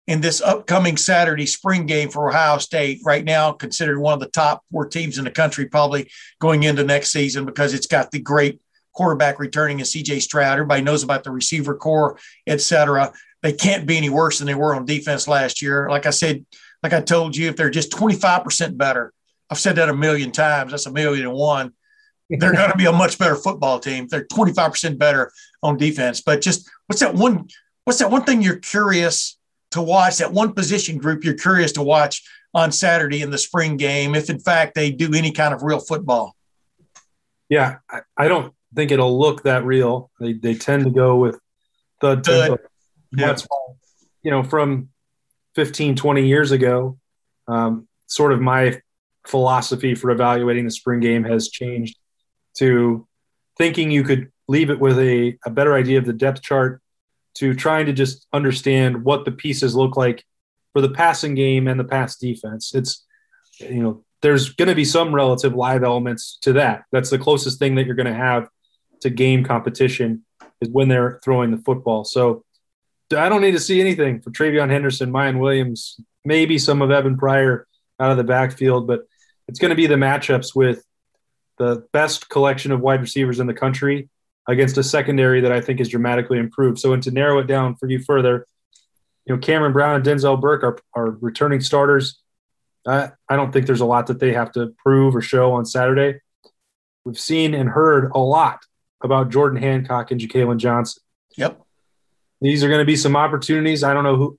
in this upcoming Saturday spring game for Ohio State, right now considered one of the top four teams in the country, probably going into next season because it's got the great quarterback returning as CJ Stroud. Everybody knows about the receiver corps, et cetera. They can't be any worse than they were on defense last year. Like I said, like I told you, if they're just 25% better, I've said that a million times. That's a million and one. They're going to be a much better football team. They're 25% better on defense. But just what's that one? What's that one thing you're curious to watch? That one position group you're curious to watch on Saturday in the spring game, if in fact they do any kind of real football. Yeah, I, I don't think it'll look that real. They they tend to go with the tempo. Yeah. That's you know, from 15, 20 years ago, um, sort of my philosophy for evaluating the spring game has changed to thinking you could leave it with a, a better idea of the depth chart to trying to just understand what the pieces look like for the passing game and the pass defense. It's, you know, there's going to be some relative live elements to that. That's the closest thing that you're going to have to game competition is when they're throwing the football. So I don't need to see anything for TreVeyon Henderson, Miyan Williams, maybe some of Evan Pryor out of the backfield, but it's going to be the matchups with the best collection of wide receivers in the country against a secondary that I think is dramatically improved. So, and to narrow it down for you further, you know, Cameron Brown and Denzel Burke are, are returning starters. I, I don't think there's a lot that they have to prove or show on Saturday. We've seen and heard a lot about Jordan Hancock and Jakailin Johnson. Yep. These are going to be some opportunities. I don't know who,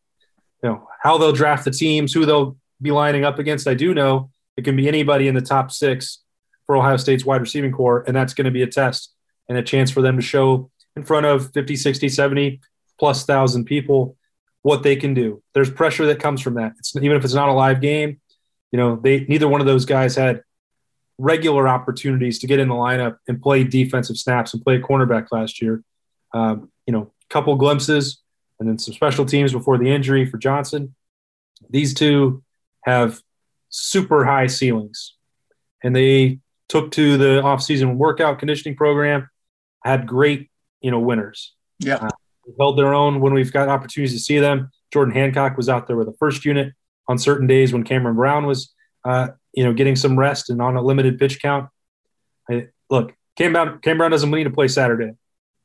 you know, how they'll draft the teams, who they'll be lining up against. I do know it can be anybody in the top six for Ohio State's wide receiving corps, and that's going to be a test and a chance for them to show in front of 50, 60, 70 plus thousand people what they can do. There's pressure that comes from that. It's, even if it's not a live game, you know, they neither one of those guys had regular opportunities to get in the lineup and play defensive snaps and play cornerback last year. Um, you know, a couple glimpses and then some special teams before the injury for Johnson. These two have super high ceilings, and they took to the offseason workout conditioning program, had great, you know, winners. Yeah. Uh, held their own when we've got opportunities to see them. Jordan Hancock was out there with the first unit on certain days when Cameron Brown was, uh, you know, getting some rest and on a limited pitch count. I, look, Cam Brown, Cam Brown doesn't need to play Saturday.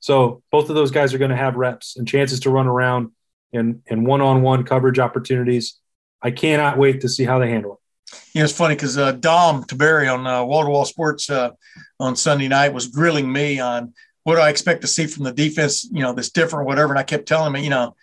So both of those guys are going to have reps and chances to run around and, and one-on-one coverage opportunities. I cannot wait to see how they handle it. Yeah, it's funny because uh, Dom Tiberi on uh, Wall to Wall Sports uh, on Sunday night was grilling me on what do I expect to see from the defense, you know, that's different, whatever. And I kept telling him, you know,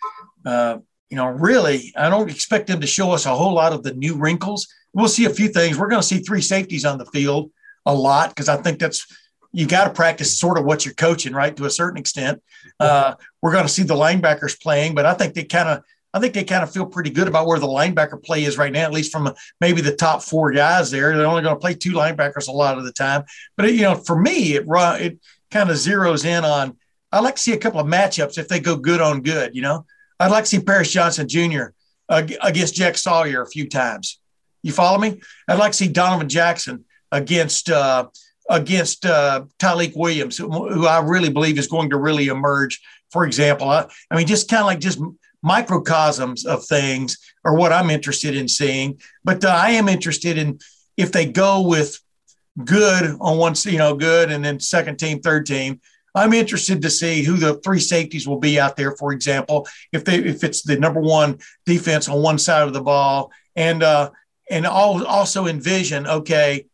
uh, you know, really, I don't expect them to show us a whole lot of the new wrinkles. We'll see a few things. We're going to see three safeties on the field a lot because I think that's you got to practice sort of what you're coaching, right, to a certain extent. Uh, we're going to see the linebackers playing, but I think they kind of I think they kind of feel pretty good about where the linebacker play is right now, at least from maybe the top four guys there. They're only going to play two linebackers a lot of the time. But, it, you know, for me, it, it kind of zeroes in on I like to see a couple of matchups if they go good on good, you know. I'd like to see Paris Johnson Jr. Against Jack Sawyer a few times. You follow me? I'd like to see Donovan Jackson against uh, against uh, Tyleik Williams, who, who, I really believe is going to really emerge. For example, I, I mean, just kind of like just microcosms of things are what I'm interested in seeing. But uh, I am interested in if they go with good on one, you know, good, and then second team, third team. I'm interested to see who the three safeties will be out there. For example, if they if it's the number one defense on one side of the ball, and uh, and also envision okay,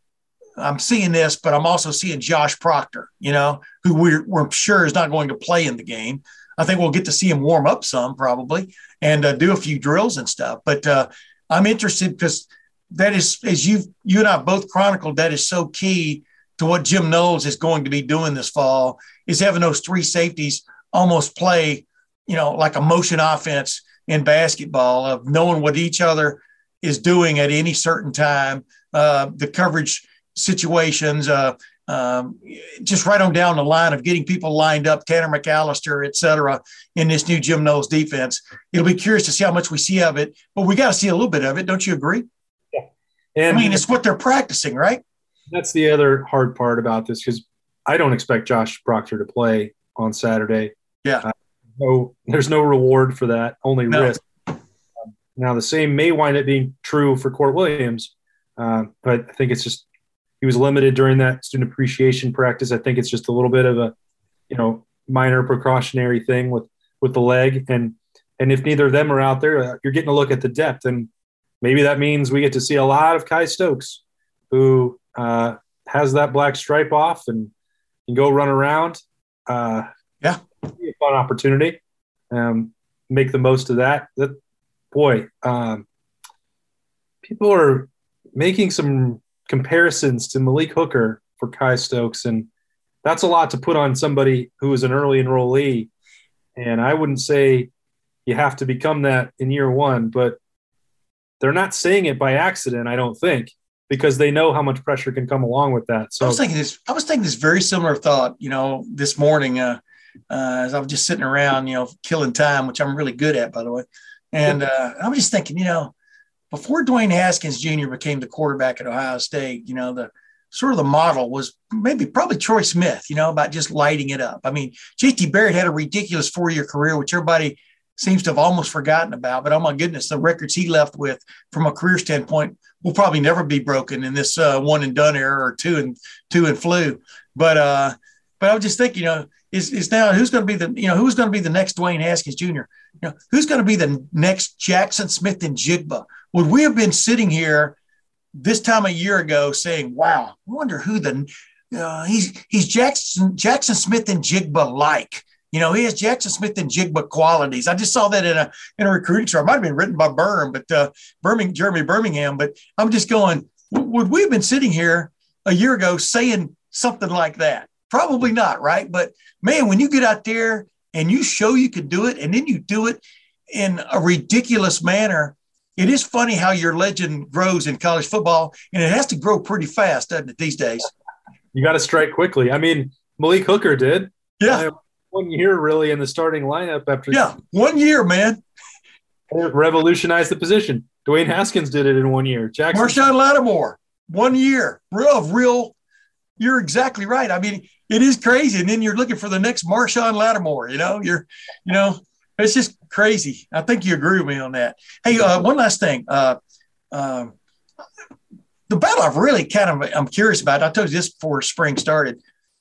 I'm seeing this, but I'm also seeing Josh Proctor, you know, who we're, we're sure is not going to play in the game. I think we'll get to see him warm up some probably and uh, do a few drills and stuff. But uh, I'm interested because that is, as you you and I both chronicled, that is so key to what Jim Knowles is going to be doing this fall is having those three safeties almost play, you know, like a motion offense in basketball of knowing what each other is doing at any certain time. Uh, the coverage situations, uh, um, just right on down the line of getting people lined up, Tanner McCalister, et cetera, in this new Jim Knowles defense. It'll be curious to see how much we see of it, but we got to see a little bit of it. Don't you agree? Yeah. And I mean, it's what they're practicing, right? That's the other hard part about this because I don't expect Josh Proctor to play on Saturday. Yeah. Uh, no, there's no reward for that, only no. risk. now, the same may wind up being true for Kourt Williams, uh, but I think it's just he was limited during that student appreciation practice. I think it's just a little bit of a, you know, minor precautionary thing with with the leg. And and if neither of them are out there, uh, you're getting a look at the depth, and maybe that means we get to see a lot of Kye Stokes, who uh, has that black stripe off and can go run around. Uh, yeah, fun opportunity. Um, make the most of that. That boy, um, people are making some comparisons to Malik Hooker for Kye Stokes, and that's a lot to put on somebody who is an early enrollee. And I wouldn't say you have to become that in year one, but they're not saying it by accident, I don't think, because they know how much pressure can come along with that. So I was thinking this. I was thinking this very similar thought. You know, this morning uh, uh, as I was just sitting around, you know, killing time, which I'm really good at, by the way. And uh, I was just thinking, you know, before Dwayne Haskins Jr. became the quarterback at Ohio State, you know, the sort of the model was maybe probably Troy Smith, you know, about just lighting it up. I mean, JT Barrett had a ridiculous four year career, which everybody seems to have almost forgotten about. But oh my goodness, the records he left with from a career standpoint will probably never be broken in this uh, one and done era or two and two and flu. But uh, but I was just thinking, you know, is is now who's going to be the you know who's going to be the next Dwayne Haskins Jr. You know who's going to be the next Jaxon Smith-Njigba? Would we have been sitting here this time a year ago saying, "Wow, I wonder who the uh, he's he's Jackson Jaxon Smith-Njigba like." You know, he has Jaxon Smith-Njigba qualities. I just saw that in a in a recruiting show. It might have been written by Berm, but uh, Birmingham, Jeremy Birmingham. But I'm just going, would we have been sitting here a year ago saying something like that? Probably not, right? But man, when you get out there and you show you can do it, and then you do it in a ridiculous manner, it is funny how your legend grows in college football, and it has to grow pretty fast, doesn't it, these days? You got to strike quickly. I mean, Malik Hooker did. Yeah. Uh, one year really in the starting lineup after yeah one year man. Revolutionized the position. Dwayne haskins did it in one year. Jackson marshon lattimore one year. Real of real you're exactly right. I mean it is crazy and then you're looking for the next marshon lattimore you know? You're you know it's just crazy i think you agree with me on that hey uh, one last thing uh, uh, the battle i've really kind of i'm curious about i told you this before spring started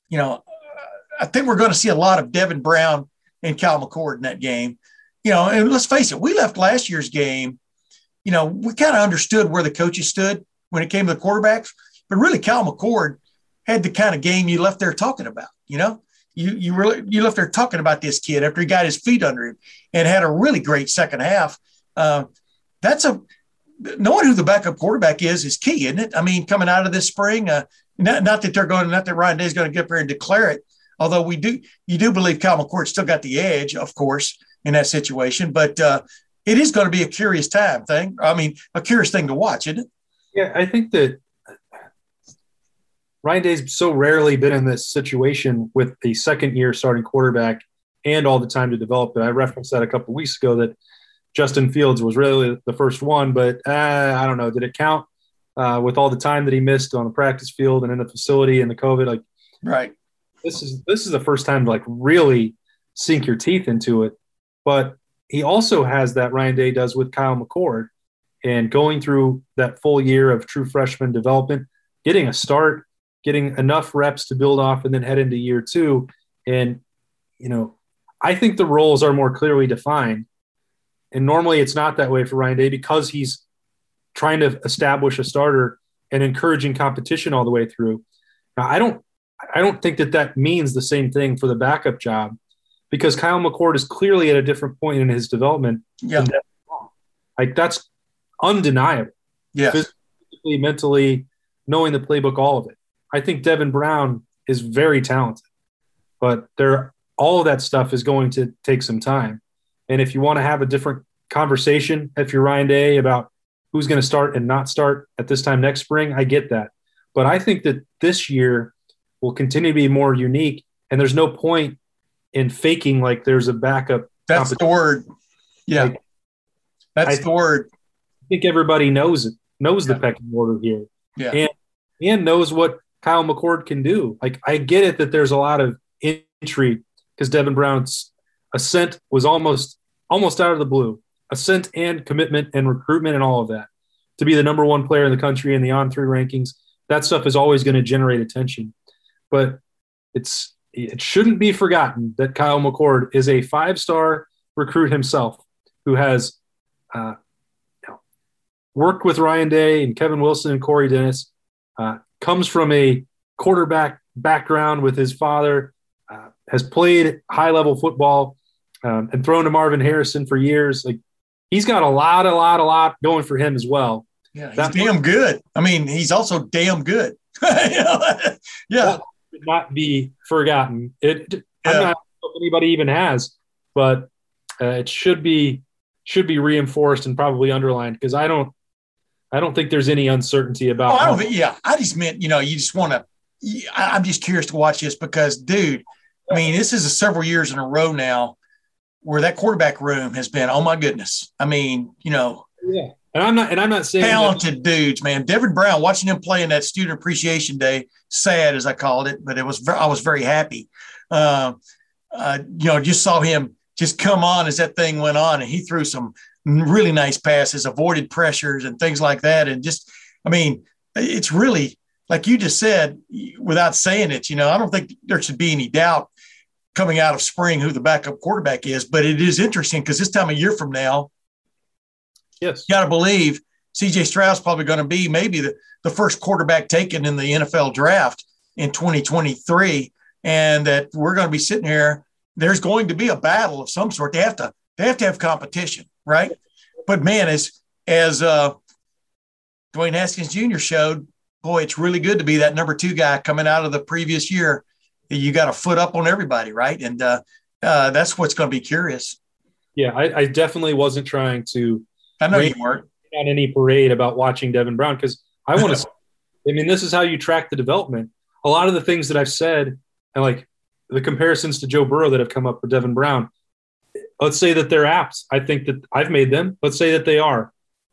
you know I think we're going to see a lot of Devin Brown and Cal McCord in that game. You know, and let's face it, we left last year's game. You know, we kind of understood where the coaches stood when it came to the quarterbacks, but really Cal McCord had the kind of game you left there talking about. You know, you you really you left there talking about this kid after he got his feet under him and had a really great second half. Uh, that's a knowing who the backup quarterback is is key, isn't it? I mean, coming out of this spring, uh, not, not that they're going, not that Ryan Day is going to get up there and declare it, Although we do, you do believe Cal McCord still got the edge, of course, in that situation. But uh, it is going to be a curious time thing. I mean, a curious thing to watch, isn't it? Yeah, I think that Ryan Day's so rarely been in this situation with a second year starting quarterback and all the time to develop it. I referenced that a couple weeks ago that Justin Fields was really the first one, but uh, I don't know. Did it count uh, with all the time that he missed on the practice field and in the facility and the COVID? Like, right this is this is the first time to like really sink your teeth into it. But he also has that Ryan Day does with Kyle McCord and going through that full year of true freshman development, getting a start, getting enough reps to build off and then head into year two. And, you know, I think the roles are more clearly defined. And normally it's not that way for Ryan Day because he's trying to establish a starter and encouraging competition all the way through. Now, I don't I don't think that that means the same thing for the backup job because Kyle McCord is clearly at a different point in his development. Yeah. Like that's undeniable. Yeah. Physically, mentally, knowing the playbook, all of it. I think Devin Brown is very talented, but there, all of that stuff is going to take some time. And if you want to have a different conversation, if you're Ryan Day about who's going to start and not start at this time next spring, I get that. But I think that this year, will continue to be more unique. And there's no point in faking like there's a backup. That's the word. Yeah. Like, That's I the word. I think everybody knows it, knows yeah. the pecking order here. Yeah. And, and knows what Kyle McCord can do. Like, I get it that there's a lot of intrigue because Devin Brown's ascent was almost almost out of the blue. Ascent and commitment and recruitment and all of that to be the number one player in the country in the on three rankings. That stuff is always going to generate attention but it's it shouldn't be forgotten that Kyle McCord is a five star recruit himself who has uh, you know, worked with Ryan Day and Kevin Wilson and Corey Dennis, uh, comes from a quarterback background with his father, uh, has played high level football um, and thrown to Marvin Harrison for years. Like he's got a lot, a lot, a lot going for him as well. Yeah, he's that damn good. I mean, he's also damn good. yeah. Well, not be forgotten. It, yeah. I'm not sure anybody even has, but uh, it should be should be reinforced and probably underlined because I don't I don't think there's any uncertainty about. Oh, I don't think, yeah, I just meant you know you just want to. I'm just curious to watch this because, dude, I mean, this is a several years in a row now where that quarterback room has been. Oh my goodness! I mean, you know. Yeah. And I'm not, and I'm not saying talented that, dudes, man. Devin Brown, watching him play in that Student Appreciation Day, sad as I called it, but it was, I was very happy. Uh, uh, you know, just saw him just come on as that thing went on, and he threw some really nice passes, avoided pressures and things like that, and just, I mean, it's really like you just said, without saying it. You know, I don't think there should be any doubt coming out of spring who the backup quarterback is, but it is interesting because this time a year from now, yes, you got to believe CJ Stroud's probably going to be maybe the, the first quarterback taken in the NFL draft in 2023, and that we're going to be sitting here. There's going to be a battle of some sort. They have to they have to have competition, right? But man, as as uh, Dwayne Haskins Jr. showed, boy, it's really good to be that number two guy coming out of the previous year. You got a foot up on everybody, right? And uh, uh, that's what's going to be curious. Yeah, I, I, definitely wasn't trying to. I know you weren't on any parade about watching Devin Brown because I want to. I mean, this is how you track the development. A lot of the things that I've said and like the comparisons to Joe Burrow that have come up for Devin Brown. Let's say that they're apps. I think that I've made them. Let's say that they are.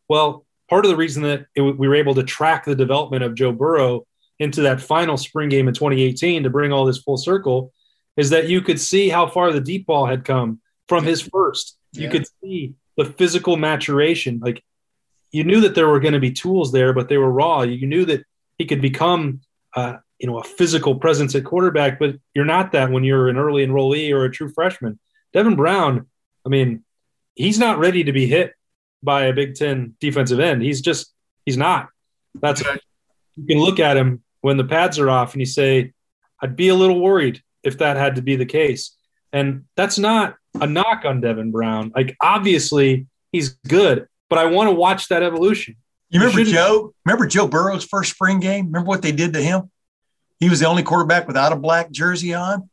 Well, part of the reason that it, we were able to track the development of Joe Burrow into that final spring game in 2018 to bring all this full circle is that you could see how far the deep ball had come from his first. You could see the physical maturation. Like you knew that there were going to be tools there, but they were raw. You knew that he could become, uh, you know, a physical presence at quarterback, but you're not that when you're an early enrollee or a true freshman. Devin Brown, I mean, he's not ready to be hit by a Big Ten defensive end. He's just he's not. That's you can look at him when the pads are off and you say, I'd be a little worried if that had to be the case. And that's not a knock on Devin Brown. Like obviously he's good, but I want to watch that evolution. You remember Joe? Remember Joe Burrow's first spring game? Remember what they did to him? He was the only quarterback without a black jersey on.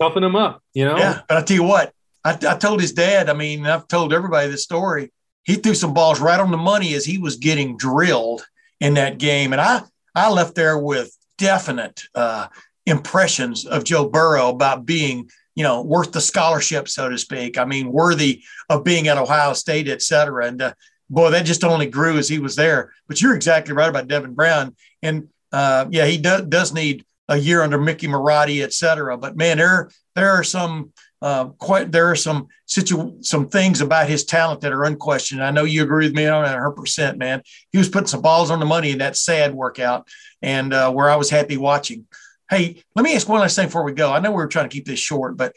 Toughen him up, you know? Yeah. But I tell you what, I, I told his dad, I mean, I've told everybody this story he threw some balls right on the money as he was getting drilled in that game. And I, I left there with definite uh, impressions of Joe Burrow about being, you know, worth the scholarship, so to speak. I mean, worthy of being at Ohio State, et cetera. And uh, boy, that just only grew as he was there. But you're exactly right about Devin Brown. And uh, yeah, he do, does need a year under Mickey Marotti, et cetera. But man, there, there are some – uh, quite there are some situ some things about his talent that are unquestioned. I know you agree with me on that 100 percent, man. He was putting some balls on the money in that sad workout, and uh, where I was happy watching. Hey, let me ask one last thing before we go. I know we are trying to keep this short, but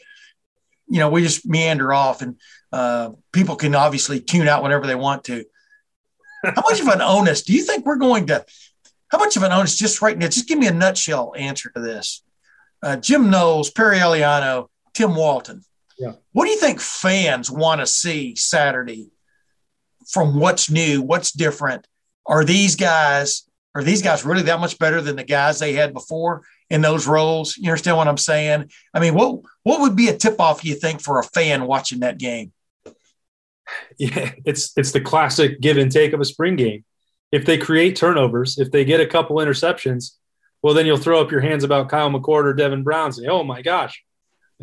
you know we just meander off, and uh, people can obviously tune out whenever they want to. How much of an onus do you think we're going to? How much of an onus? Just right now, just give me a nutshell answer to this. Uh, Jim Knowles, Perry Eliano, Tim Walton. Yeah. What do you think fans want to see Saturday from what's new, what's different? Are these guys are these guys really that much better than the guys they had before in those roles? You understand what I'm saying? I mean, what what would be a tip off you think for a fan watching that game? Yeah, it's it's the classic give and take of a spring game. If they create turnovers, if they get a couple interceptions, well, then you'll throw up your hands about Kyle McCord or Devin Brown and say, "Oh my gosh,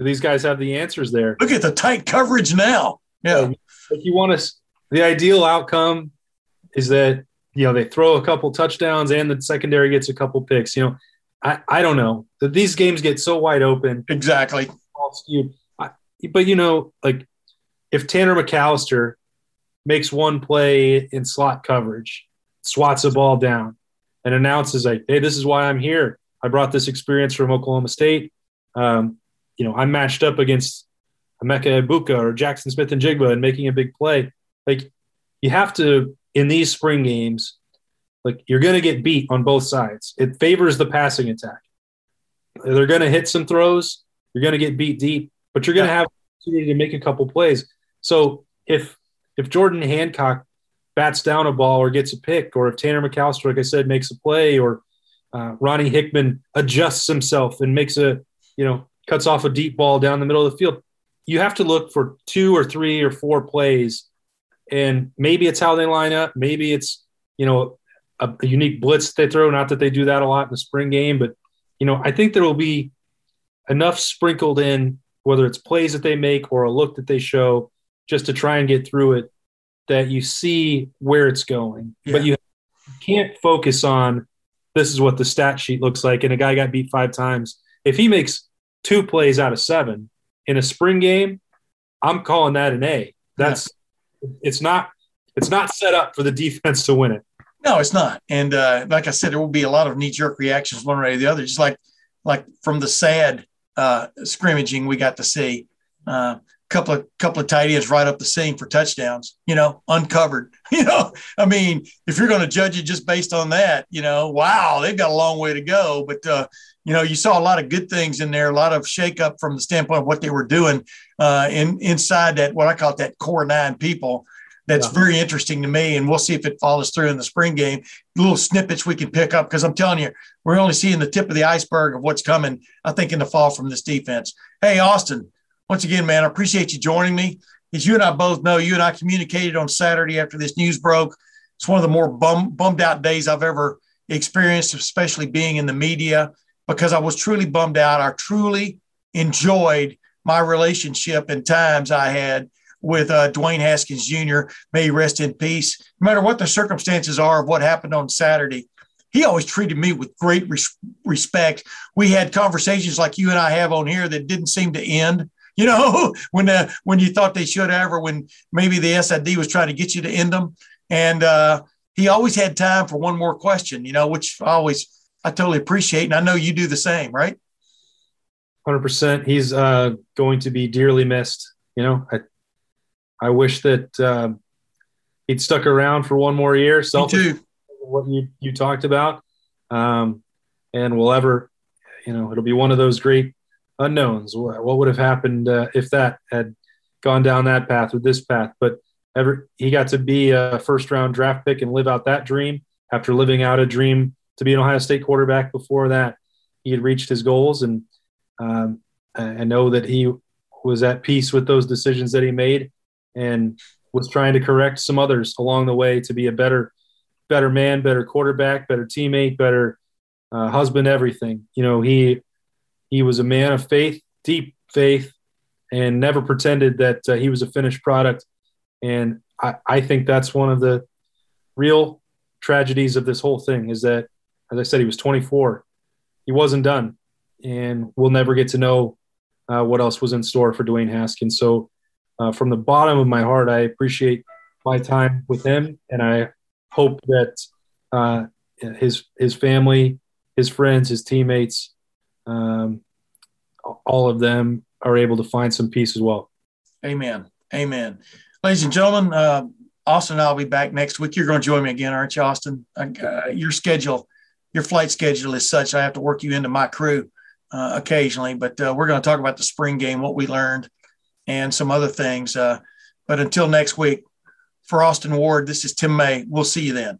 these guys have the answers there. Look at the tight coverage now. Yeah. If you want to, the ideal outcome is that, you know, they throw a couple touchdowns and the secondary gets a couple picks. You know, I, I don't know that these games get so wide open. Exactly. But, you know, like if Tanner McCalister makes one play in slot coverage, swats a ball down, and announces like, "Hey, this is why I'm here. I brought this experience from Oklahoma State. Um, you know, I'm matched up against Emeka Egbuka or Jaxon Smith-Njigba and making a big play. Like you have to in these spring games, like you're going to get beat on both sides. It favors the passing attack. They're going to hit some throws. You're going to get beat deep, but you're going to have opportunity to make a couple plays. So if if Jordan Hancock bats down a ball or gets a pick, or if Tanner McCalister, like I said, makes a play, or uh, Ronnie Hickman adjusts himself and makes a you know cuts off a deep ball down the middle of the field. You have to look for two or three or four plays, and maybe it's how they line up. Maybe it's you know a, a unique blitz they throw. Not that they do that a lot in the spring game, but you know I think there will be enough sprinkled in, whether it's plays that they make or a look that they show, just to try and get through it, that you see where it's going. Yeah. But you can't focus on this is what the stat sheet looks like, and a guy got beat five times. If he makes two plays out of seven in a spring game, I'm calling that an A. That's yeah. it's not it's not set up for the defense to win it. No, it's not. And uh, like I said, there will be a lot of knee jerk reactions one way or the other. Just like like from the sad uh, scrimmaging we got to see. Uh, couple of couple of tight ends right up the seam for touchdowns, you know, uncovered. You know, I mean, if you're going to judge it just based on that, you know, wow, they've got a long way to go. But uh, you know, you saw a lot of good things in there, a lot of shakeup from the standpoint of what they were doing uh, in inside that what I call it, that core nine people. That's yeah. very interesting to me, and we'll see if it follows through in the spring game. Little snippets we can pick up because I'm telling you, we're only seeing the tip of the iceberg of what's coming. I think in the fall from this defense. Hey, Austin, once again, man, I appreciate you joining me. As you and I both know, you and I communicated on Saturday after this news broke. It's one of the more bum, bummed out days I've ever experienced, especially being in the media, because I was truly bummed out. I truly enjoyed my relationship and times I had with uh, Dwayne Haskins Jr. May he rest in peace. No matter what the circumstances are of what happened on Saturday, he always treated me with great res- respect. We had conversations like you and I have on here that didn't seem to end you know, when uh, when you thought they should have, or when maybe the SID was trying to get you to end them. And uh, he always had time for one more question, you know, which always I totally appreciate, and I know you do the same, right? Hundred percent. He's uh, going to be dearly missed. You know, I I wish that uh, he'd stuck around for one more year. Selfish, what you you talked about, um, and we'll ever, you know, it'll be one of those great unknowns. What would have happened uh, if that had gone down that path or this path? But ever he got to be a first round draft pick and live out that dream after living out a dream to be an Ohio State quarterback. Before that, he had reached his goals, and um, I know that he was at peace with those decisions that he made, and was trying to correct some others along the way to be a better, better man, better quarterback, better teammate, better uh, husband, everything. You know, he he was a man of faith, deep faith, and never pretended that uh, he was a finished product. And I, I think that's one of the real tragedies of this whole thing is that, as I said, he was 24. He wasn't done. And we'll never get to know uh, what else was in store for Dwayne Haskins. So, uh, from the bottom of my heart, I appreciate my time with him, and I hope that uh, his his family, his friends, his teammates um, all of them are able to find some peace as well. Amen. Amen. Ladies and gentlemen, uh, Austin and I'll be back next week. You're going to join me again, aren't you, Austin? Uh, your schedule, your flight schedule is such I have to work you into my crew uh, occasionally, but uh, we're going to talk about the spring game, what we learned, and some other things. Uh, but until next week, for Austin Ward, this is Tim May. We'll see you then.